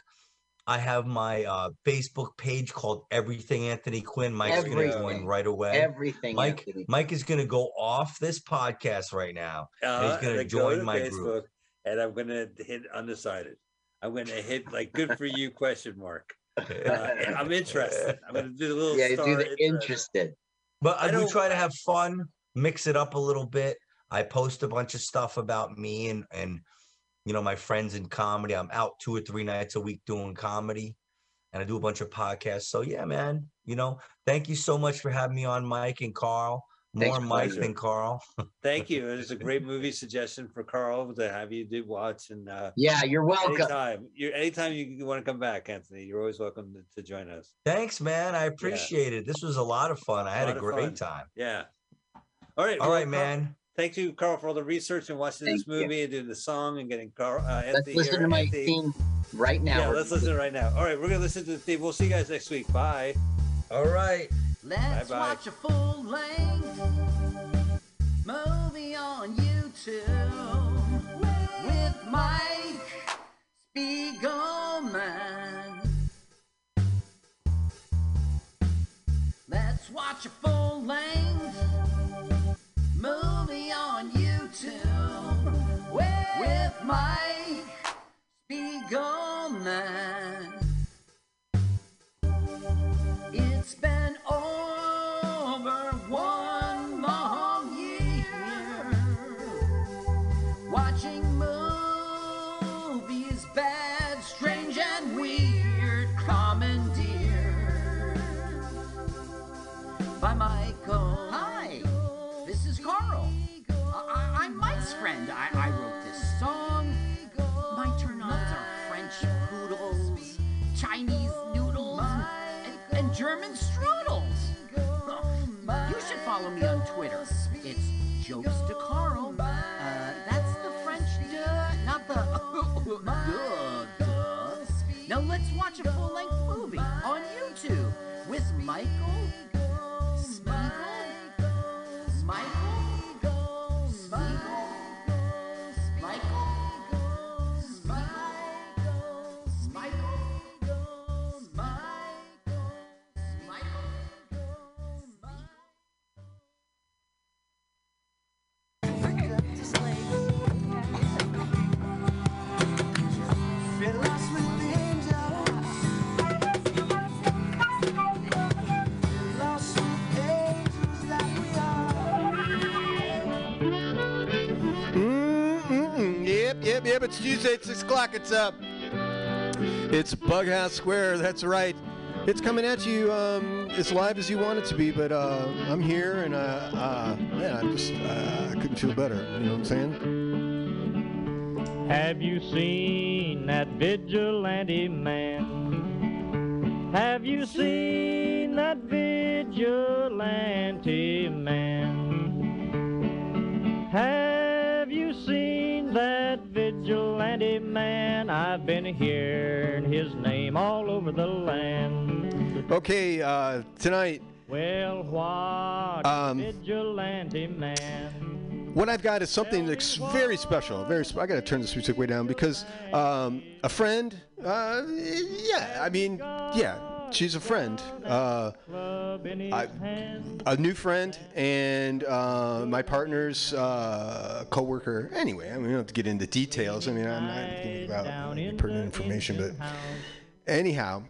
I have my uh, Facebook page called Everything Anthony Quinn. Mike's gonna join right away. Everything. Mike, Anthony. Mike is gonna go off this podcast right now. Uh, he's gonna join my Facebook, group. and I'm gonna hit undecided. I'm gonna hit like good for you question mark. Uh, I'm interested. I'm gonna do a little Yeah, star do the interested. interested. But I I we don't- try to have fun, mix it up a little bit. I post a bunch of stuff about me and and you know my friends in comedy. I'm out two or three nights a week doing comedy, and I do a bunch of podcasts. So yeah, man. You know, thank you so much for having me on, Mike and Carl. More for Mike pleasure. than Carl. Thank you. It was a great movie suggestion for Carl to have you do watch and uh, Yeah, you're welcome. anytime. You anytime you want to come back, Anthony, you're always welcome to, to join us. Thanks, man. I appreciate it. This was a lot of fun. I had Lot a great fun. time. Yeah. All right. All well, right, Carl- man. Thank you, Carl, for all the research and watching this Thank you. movie and doing the song and getting Carl uh, Let's Anthony listen here. to my Anthony, theme. right now. Yeah, let's listen right now. All right, we're gonna listen to the theme. We'll see you guys next week. Bye. All right. Let's Bye-bye. watch a full length movie on YouTube with Mike Spiegelman. Let's watch a full length movie on YouTube with Mike Spiegelman. It's Tuesday. It's six o'clock. It's up. It's Bughouse Square. That's right. It's coming at you um, as live as you want it to be, but uh, I'm here and uh, uh, man, I'm just uh, I couldn't feel better. You know what I'm saying? Have you seen that vigilante man? Have you seen Okay, uh, tonight Well, what Um, vigilante man? what I've got is something that's very special. Very. Sp- I got to turn this music way down because um, a friend. Uh, yeah, I mean, yeah, she's a friend. Uh, Club in his I- a new friend and uh, my partner's uh, coworker. Anyway, I mean, we don't have to get into details. I mean, I'm not thinking about pertinent information, but anyhow,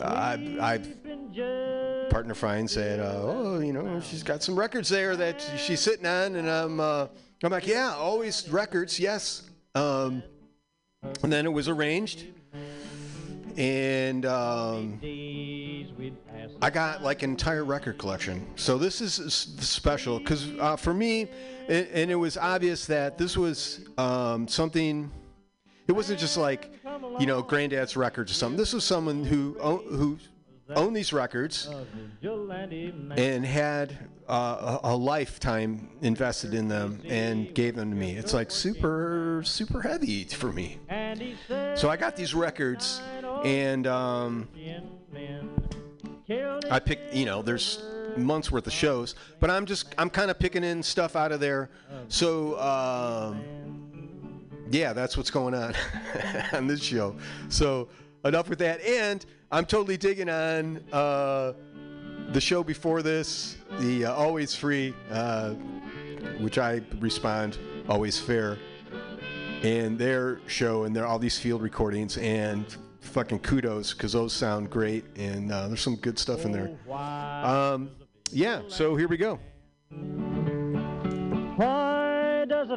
I, I partner Fine said, uh, "Oh, you know, she's got some records there that she's sitting on," and I'm, uh, I'm like, "Yeah, always records, yes." Um, and then it was arranged, and um, days we'd pass I got like an entire record collection. So this is special because uh, for me, and, and it was obvious that this was um, something. It wasn't just like, you know, granddad's records or something. This was someone who who owned these records and had uh, a, a lifetime invested in them and gave them to me. It's like super super heavy for me. So I got these records and. Um, I picked, you know, there's months worth of shows, but I'm just, I'm kind of picking in stuff out of there. So, um, yeah, that's what's going on on this show. So, enough with that. And I'm totally digging on uh, the show before this, the uh, Always Free, uh, which I respond always fair, and their show and their all these field recordings and fucking kudos because those sound great and uh, there's some good stuff in there. why, Um, yeah, so here we go. why does a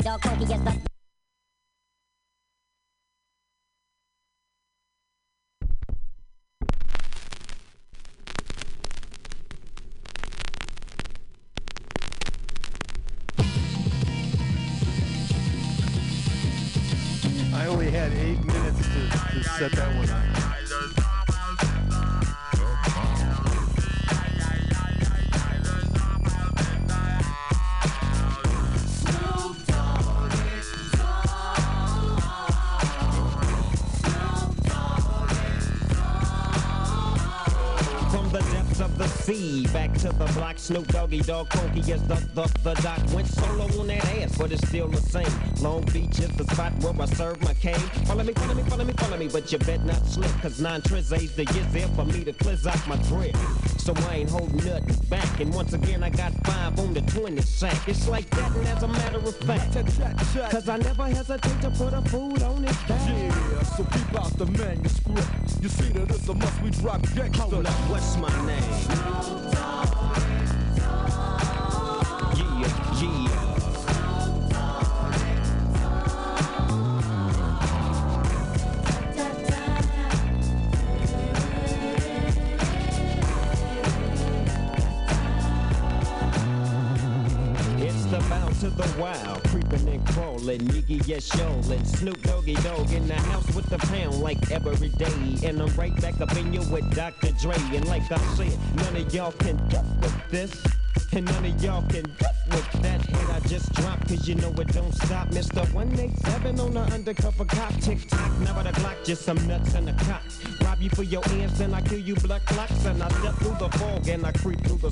Dogg Funky is the Snoop Doggy Dogg Funky is the, the, the doc. Went solo on that ass, but it's still the same. Long Beach is the spot where I serve my cane. Follow me, follow me, follow me, follow me, but you bet not slip, cause nine tris A's the years there for me to cleanse out my grip. So I ain't holding nothing back, and once again I got five on the 20 sack. It's like that, and as a matter of fact, cause I never hesitate to put a food on his back. Yeah, so keep out the manuscript. You see that it's a must we drop gangsta. Hold up, what's my name? Yes and Snoop Doggy Dogg in the house with the pound like every day, and I'm right back up in you with Dr. Dre, and like I said, none of y'all can get with this. And none of y'all can get with that hit I just dropped, cause you know it don't stop. Mr. 187 on the undercover cop. Tick tock, never the Glock, just some nuts and a cock. Rob you for your ends, then I kill you blood clots. And I step through the fog and I creep through the